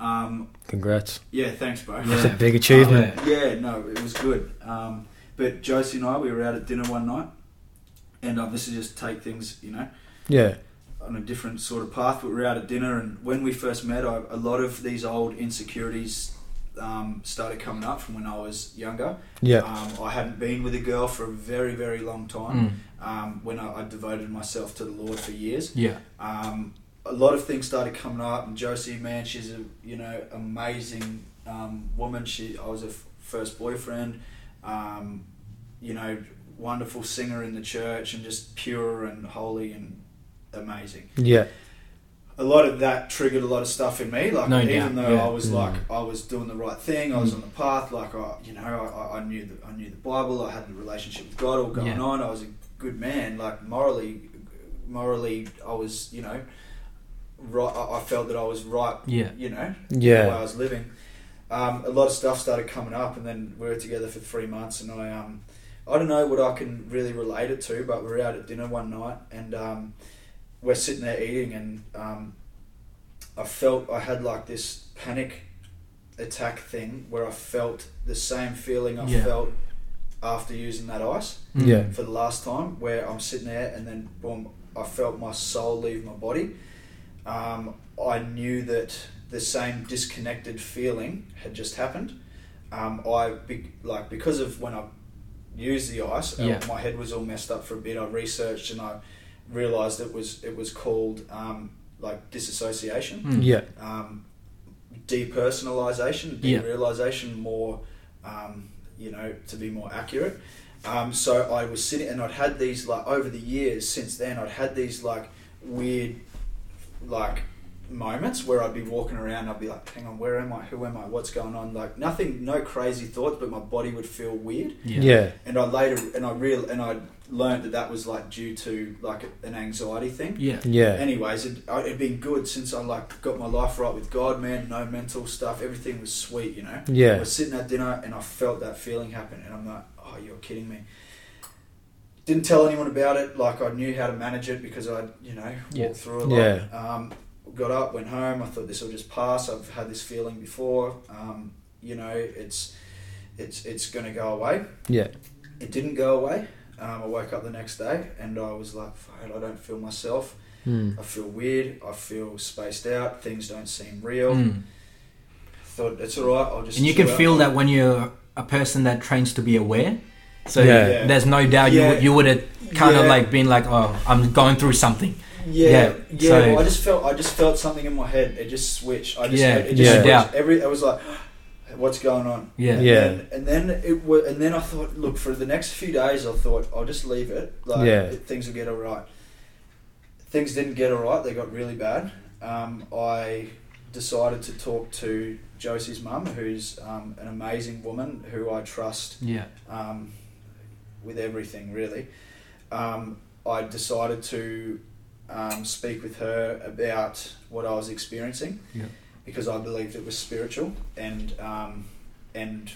Um, Congrats. yeah, thanks, bro. Yeah. That's a [LAUGHS] big achievement. Um, yeah, no, it was good. Um, but Josie and I, we were out at dinner one night, and this is just take things, you know, Yeah. on a different sort of path. But we were out at dinner, and when we first met, I, a lot of these old insecurities um, started coming up from when I was younger. Yeah. Um, I hadn't been with a girl for a very, very long time. Mm. Um, when I, I devoted myself to the Lord for years, Yeah. um, a lot of things started coming up. And Josie, man, she's a you know amazing um, woman. She, I was her first boyfriend. Um, you know, wonderful singer in the church, and just pure and holy and amazing. Yeah. A lot of that triggered a lot of stuff in me. Like No even doubt, though yeah. I was Mm. like I was doing the right thing, I was Mm. on the path. Like I, you know, I, I knew the I knew the Bible. I had the relationship with God all going Yeah. on. I was a good man. Like morally, morally, I was you know, right. I I felt that I was right. Yeah. You know, the way Yeah. I was living. Um, a lot of stuff started coming up, and then we were together for three months, and I um, I don't know what I can really relate it to, but we were out at dinner one night, and um, we're sitting there eating, and um, I felt I had like this panic attack thing where I felt the same feeling I Yeah. felt after using that ice. Yeah. for the last time, where I'm sitting there and then boom, I felt my soul leave my body. Um, I knew that the same disconnected feeling had just happened. Um, I be, like because of when I used the ice, uh, Yeah. my head was all messed up for a bit. I researched and I realized it was it was called um, like disassociation Mm. Yeah. um, depersonalization, Yeah. more, um, you know, to be more accurate. Um, so I was sitting, and I'd had these like over the years since then. I'd had these like weird, like moments where I'd be walking around. I'd be like, "Hang on, where am I? Who am I? What's going on?" Like nothing, no crazy thoughts, but my body would feel weird. Yeah. Yeah. And I later, and I real, and I learned that that was like due to like an anxiety thing Yeah. Yeah. anyways, it, it'd been good since I like got my life right with God, man. No mental stuff. Everything was sweet, you know. Yeah. I Yeah. was sitting at dinner and I felt that feeling happen, and I'm like, oh, you're kidding me. Didn't tell anyone about it. Like I knew how to manage it because I, you know, walked Yeah. through a lot. Yeah. Um, got up, went home. I thought this will just pass. I've had this feeling before. Um, you know, it's it's it's going to go away. Yeah. It didn't go away. Um, I woke up the next day and I was like, I don't feel myself. Mm. I feel weird. I feel spaced out. Things don't seem real. Mm. Thought it's all right. I'll just. And you can feel that when you're a person that trains to be aware. So Yeah. Yeah. there's no doubt Yeah. you would, you would have kind of like been like, oh, I'm going through something. Yeah, Yeah, yeah. so- well, I just felt. I just felt something in my head. It just switched. I just. Yeah, It just yeah. switched. doubt. Every. I was like, what's going on? Yeah. And Yeah. Then, and then it was. And then I thought, look, for the next few days, I thought I'll just leave it. Like, Yeah. it- things will get all right. Things didn't get all right. They got really bad. Um, I decided to talk to Josie's mum, who's um, an amazing woman who I trust Yeah. um, with everything really. Um, I decided to um, speak with her about what I was experiencing Yeah. because I believed it was spiritual, and um, and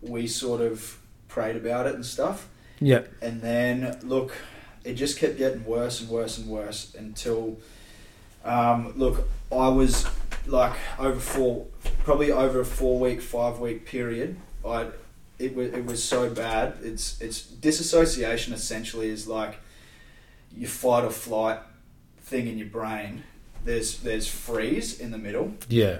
we sort of prayed about it and stuff. Yeah. And then look, it just kept getting worse and worse and worse until um, look, I was like over four, probably over a four week, five week period. I it was it was so bad. It's it's disassociation essentially is like your fight or flight thing in your brain. There's there's freeze in the middle, Yeah.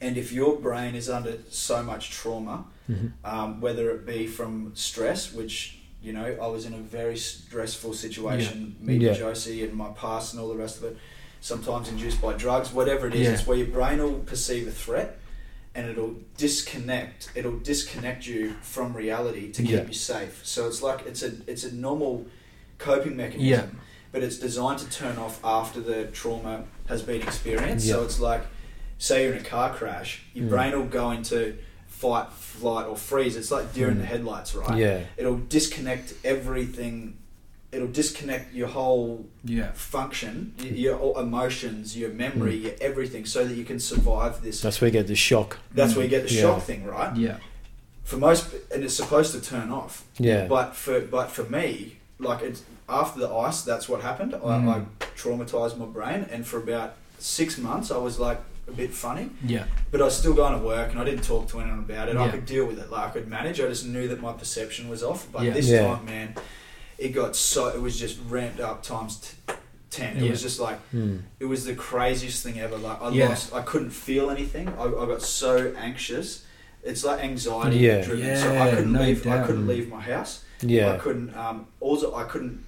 and if your brain is under so much trauma, Mhm. um, whether it be from stress, which you know I was in a very stressful situation, meeting Yeah. Josie and my past and all the rest of it. Sometimes induced by drugs, whatever it is, Yeah. it's where your brain will perceive a threat, and it'll disconnect. It'll disconnect you from reality to keep Yeah. you safe. So it's like it's a it's a normal coping mechanism. Yeah. But it's designed to turn off after the trauma has been experienced. So it's like, say you're in a car crash, your Mm. brain will go into fight, flight, or freeze. It's like deer in Mm. the headlights, right? Yeah. It'll disconnect everything. It'll disconnect your whole Yeah. function, y- your emotions, your memory, Mm. your everything, so that you can survive this. That's where you get the shock. That's where you get the Yeah. shock thing, right? Yeah. For most, and it's supposed to turn off. Yeah. But for but for me, like it's after the ice, that's what happened. I, Mm. I traumatized my brain, and for about six months, I was like a bit funny. Yeah. But I was still going to work, and I didn't talk to anyone about it. I could deal with it. Like I could manage. I just knew that my perception was off. But Yeah. this Yeah. time, man, it got so. It was just ramped up times t- ten. It Yeah. was just like Mm. it was the craziest thing ever. Like I Yeah. lost, I couldn't feel anything. I, I got so anxious. It's like anxiety Yeah. driven. so I couldn't no leave. I couldn't leave my house. Yeah, I couldn't. Um, also, I couldn't.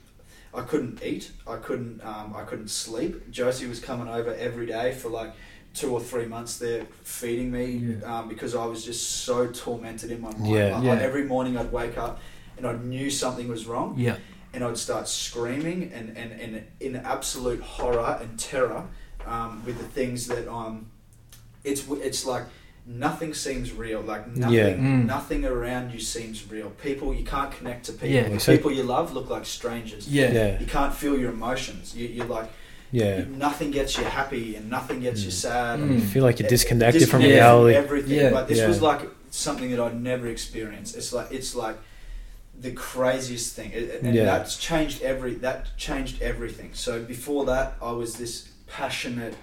I couldn't eat. I couldn't. Um, I couldn't sleep. Josie was coming over every day for like two or three months. There feeding me Yeah. um, because I was just so tormented in my mind. Yeah. Like, Yeah. I- every morning I'd wake up and I knew something was wrong Yeah. and I'd start screaming and, and, and in absolute horror and terror um, with the things that um, it's it's like nothing seems real. Like nothing, Yeah. Mm. nothing around you seems real. People you can't connect to people. Yeah. People you love look like strangers. Yeah. Yeah. You can't feel your emotions. You, you're like Yeah. nothing gets you happy and nothing gets you Mm. sad. Mm. You feel like you're It- disconnected from disconnected reality. everything. Yeah. But this Yeah. was like something that I'd never experienced. It's like it's like the craziest thing, It- and Yeah. that's changed every that changed everything. So before that, I was this passionate,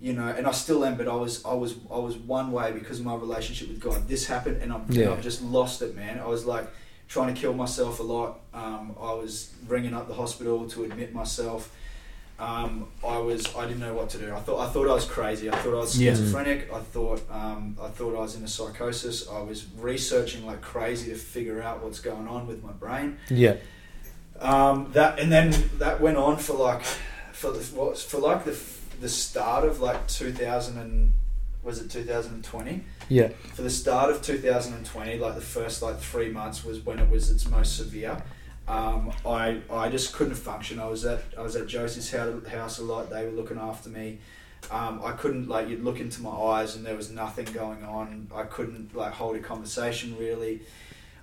you know, and I still am. But I was I was I was one way because of my relationship with God. This happened, and I'm Yeah. I've just lost it, man. I was like trying to kill myself a lot. Um, I was ringing up the hospital to admit myself. Um, I was I didn't know what to do. I thought I thought I was crazy. I thought I was Yeah. schizophrenic. I thought um, I thought I was in a psychosis. I was researching like crazy to figure out what's going on with my brain. Yeah. Um, that and then that went on for like for the what for like the the start of like 2000 and was it 2020 Yeah. for the start of 2020 like the first like three months was when it was its most severe um, I, I just couldn't function I was at I was at Josie's house a lot they were looking after me um, I couldn't like you'd look into my eyes and there was nothing going on I couldn't like hold a conversation really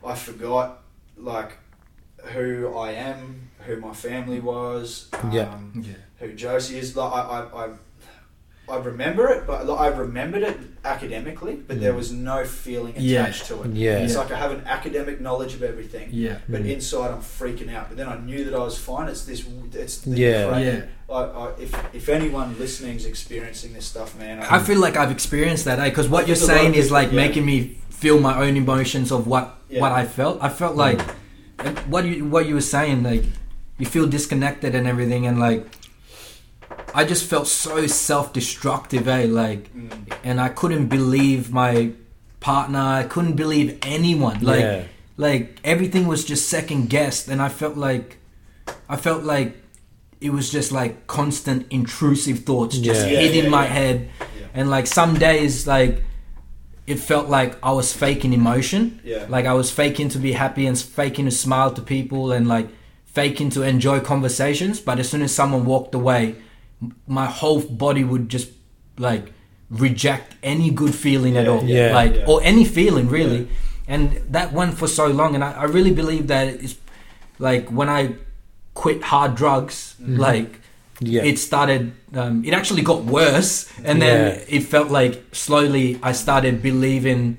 I forgot like who I am who my family was um, Yeah. Yeah. who Josie is. Like I, I, I, I remember it, but like, I remembered it academically, but there Mm. was no feeling Yeah. attached to it. Yeah. It's like I have an academic knowledge of everything, Yeah. but Mm. inside I'm freaking out. But then I knew that I was fine. It's this. It's the Yeah. cra- Yeah. I, I, if if anyone listening is experiencing this stuff, man, I feel like I've experienced that, because what you're think a lot saying of is people- like yeah. making me feel my own emotions of what Yeah. what I felt. I felt like and what you what you were saying, like you feel disconnected and everything, and like I just felt so self-destructive, eh? Like, Mm. and I couldn't believe my partner. I couldn't believe anyone. Like, yeah. like everything was just second guessed, and I felt like I felt like it was just like constant intrusive thoughts just Yeah. hit Yeah, in yeah, my yeah. head Yeah. and like some days like it felt like i was faking emotion Yeah. like i was faking to be happy and faking to smile to people and like faking to enjoy conversations but as soon as someone walked away m- my whole body would just like reject any good feeling at all yeah, like yeah. or any feeling really and that went for so long and I, I really believe that it's like when i quit hard drugs Mhm. like Yeah. it started um, it actually got worse and then Yeah. it felt like slowly i started believing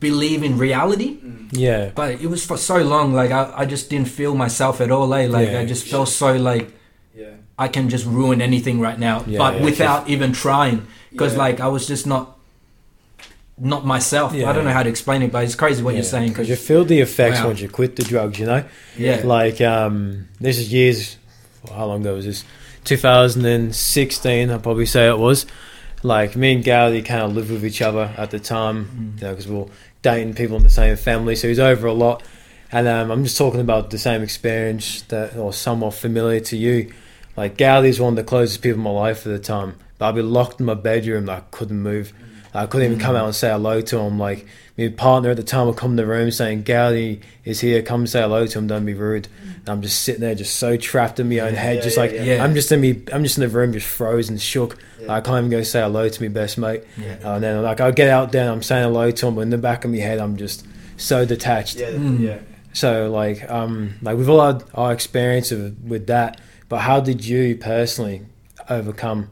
believe in reality Mm. yeah. but it was for so long like i, I just didn't feel myself at all eh? like Yeah. i just felt so like Yeah. I can just ruin anything right now Yeah, but yeah, without even trying because Yeah. like i was just not not myself i don't know how to explain it but it's crazy what you're saying because you feel the effects Wow. once you quit the drugs, you know? yeah Like, um, this is years, how long ago was this? 2016, I'll probably say it was. Like, me and Gowdy kind of lived with each other at the time, Mm. you know, because we are dating people in the same family, so he's over a lot. And um, I'm just talking about the same experience that, or somewhat familiar to you. Like, Gowdy's one of the closest people in my life at the time, but I'd be locked in my bedroom, like, couldn't move. I couldn't even come out and say hello to him. Like my partner at the time would come in the room saying, "Gowdy is here. Come say hello to him. Don't be rude." And I'm just sitting there, just so trapped in my own Yeah, head, yeah, just yeah, like yeah. Yeah. I'm just in me. I'm just in the room, just frozen, shook. Yeah. I can't even go say hello to my best mate. Yeah. And then like I get out there, and I'm saying hello to him, but in the back of my head, I'm just so detached. Yeah, Mm. yeah. So like um like we've all had our experience of, with that, but how did you personally overcome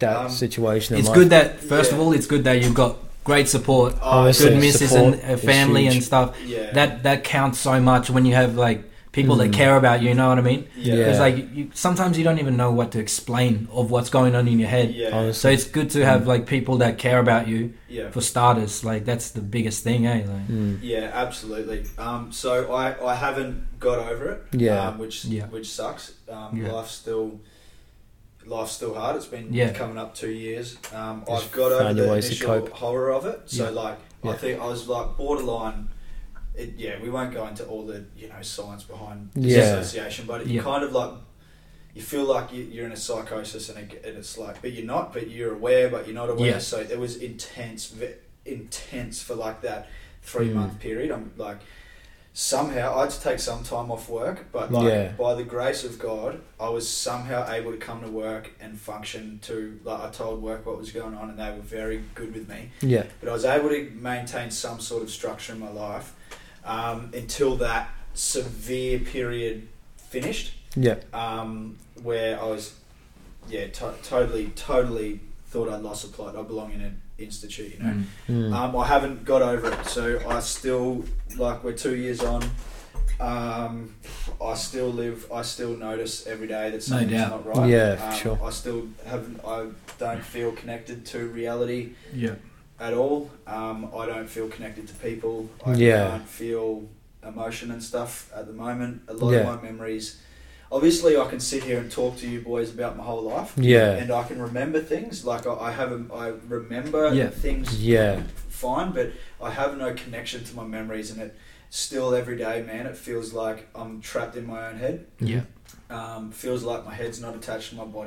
that Um, situation? It's life? good that first of all, it's good that you've got great support, Oh, Honestly, good misses and uh, family and stuff. yeah. That that counts so much when you have like people that Mm. care about you. You know what I mean? yeah. Yeah. Because like you, sometimes you don't even know what to explain of what's going on in your head. Yeah. So it's good to have like people that care about you. yeah. For starters, like that's the biggest thing, eh? Like, Mm. Yeah, absolutely. Um, so I, I haven't got over it. Yeah. Um, which Yeah. which sucks. Um, Yeah. Life's still life's still hard. It's been Yeah. coming up two years. Um, Just I've got over the initial cope. horror of it. So Yeah. like I think I was like borderline. It, yeah, we won't go into all the you know science behind Yeah. dissociation, but it Yeah. kind of like you feel like you, you're in a psychosis, and, it, and it's like, but you're not, but you're aware, but you're not aware. Yeah. So it was intense, intense for like that three Mm. month period. I'm like, somehow I had to take some time off work, but like Yeah. by the grace of God, I was somehow able to come to work and function. To like I told work what was going on, and they were very good with me. Yeah. But I was able to maintain some sort of structure in my life um, until that severe period finished Yeah. um, where I was, yeah, to- totally, totally thought I'd lost the plot. I belong in an institute, you know. mm. Mm. Um, I haven't got over it, so I still, like, we're two years on. Um, I still live. I still notice every day that something's doubt. not right. Yeah, um, sure. I still haven't. I don't feel connected to reality yeah, at all. Um, I don't feel connected to people. I Yeah. can't feel emotion and stuff at the moment. A lot Yeah. of my memories. Obviously, I can sit here and talk to you boys about my whole life, Yeah. and I can remember things. Like I, I have, a, I remember Yeah. things Yeah. fine, but I have no connection to my memories, and it still every day, man. It feels like I'm trapped in my own head. yeah, Um, feels like my head's not attached to my body.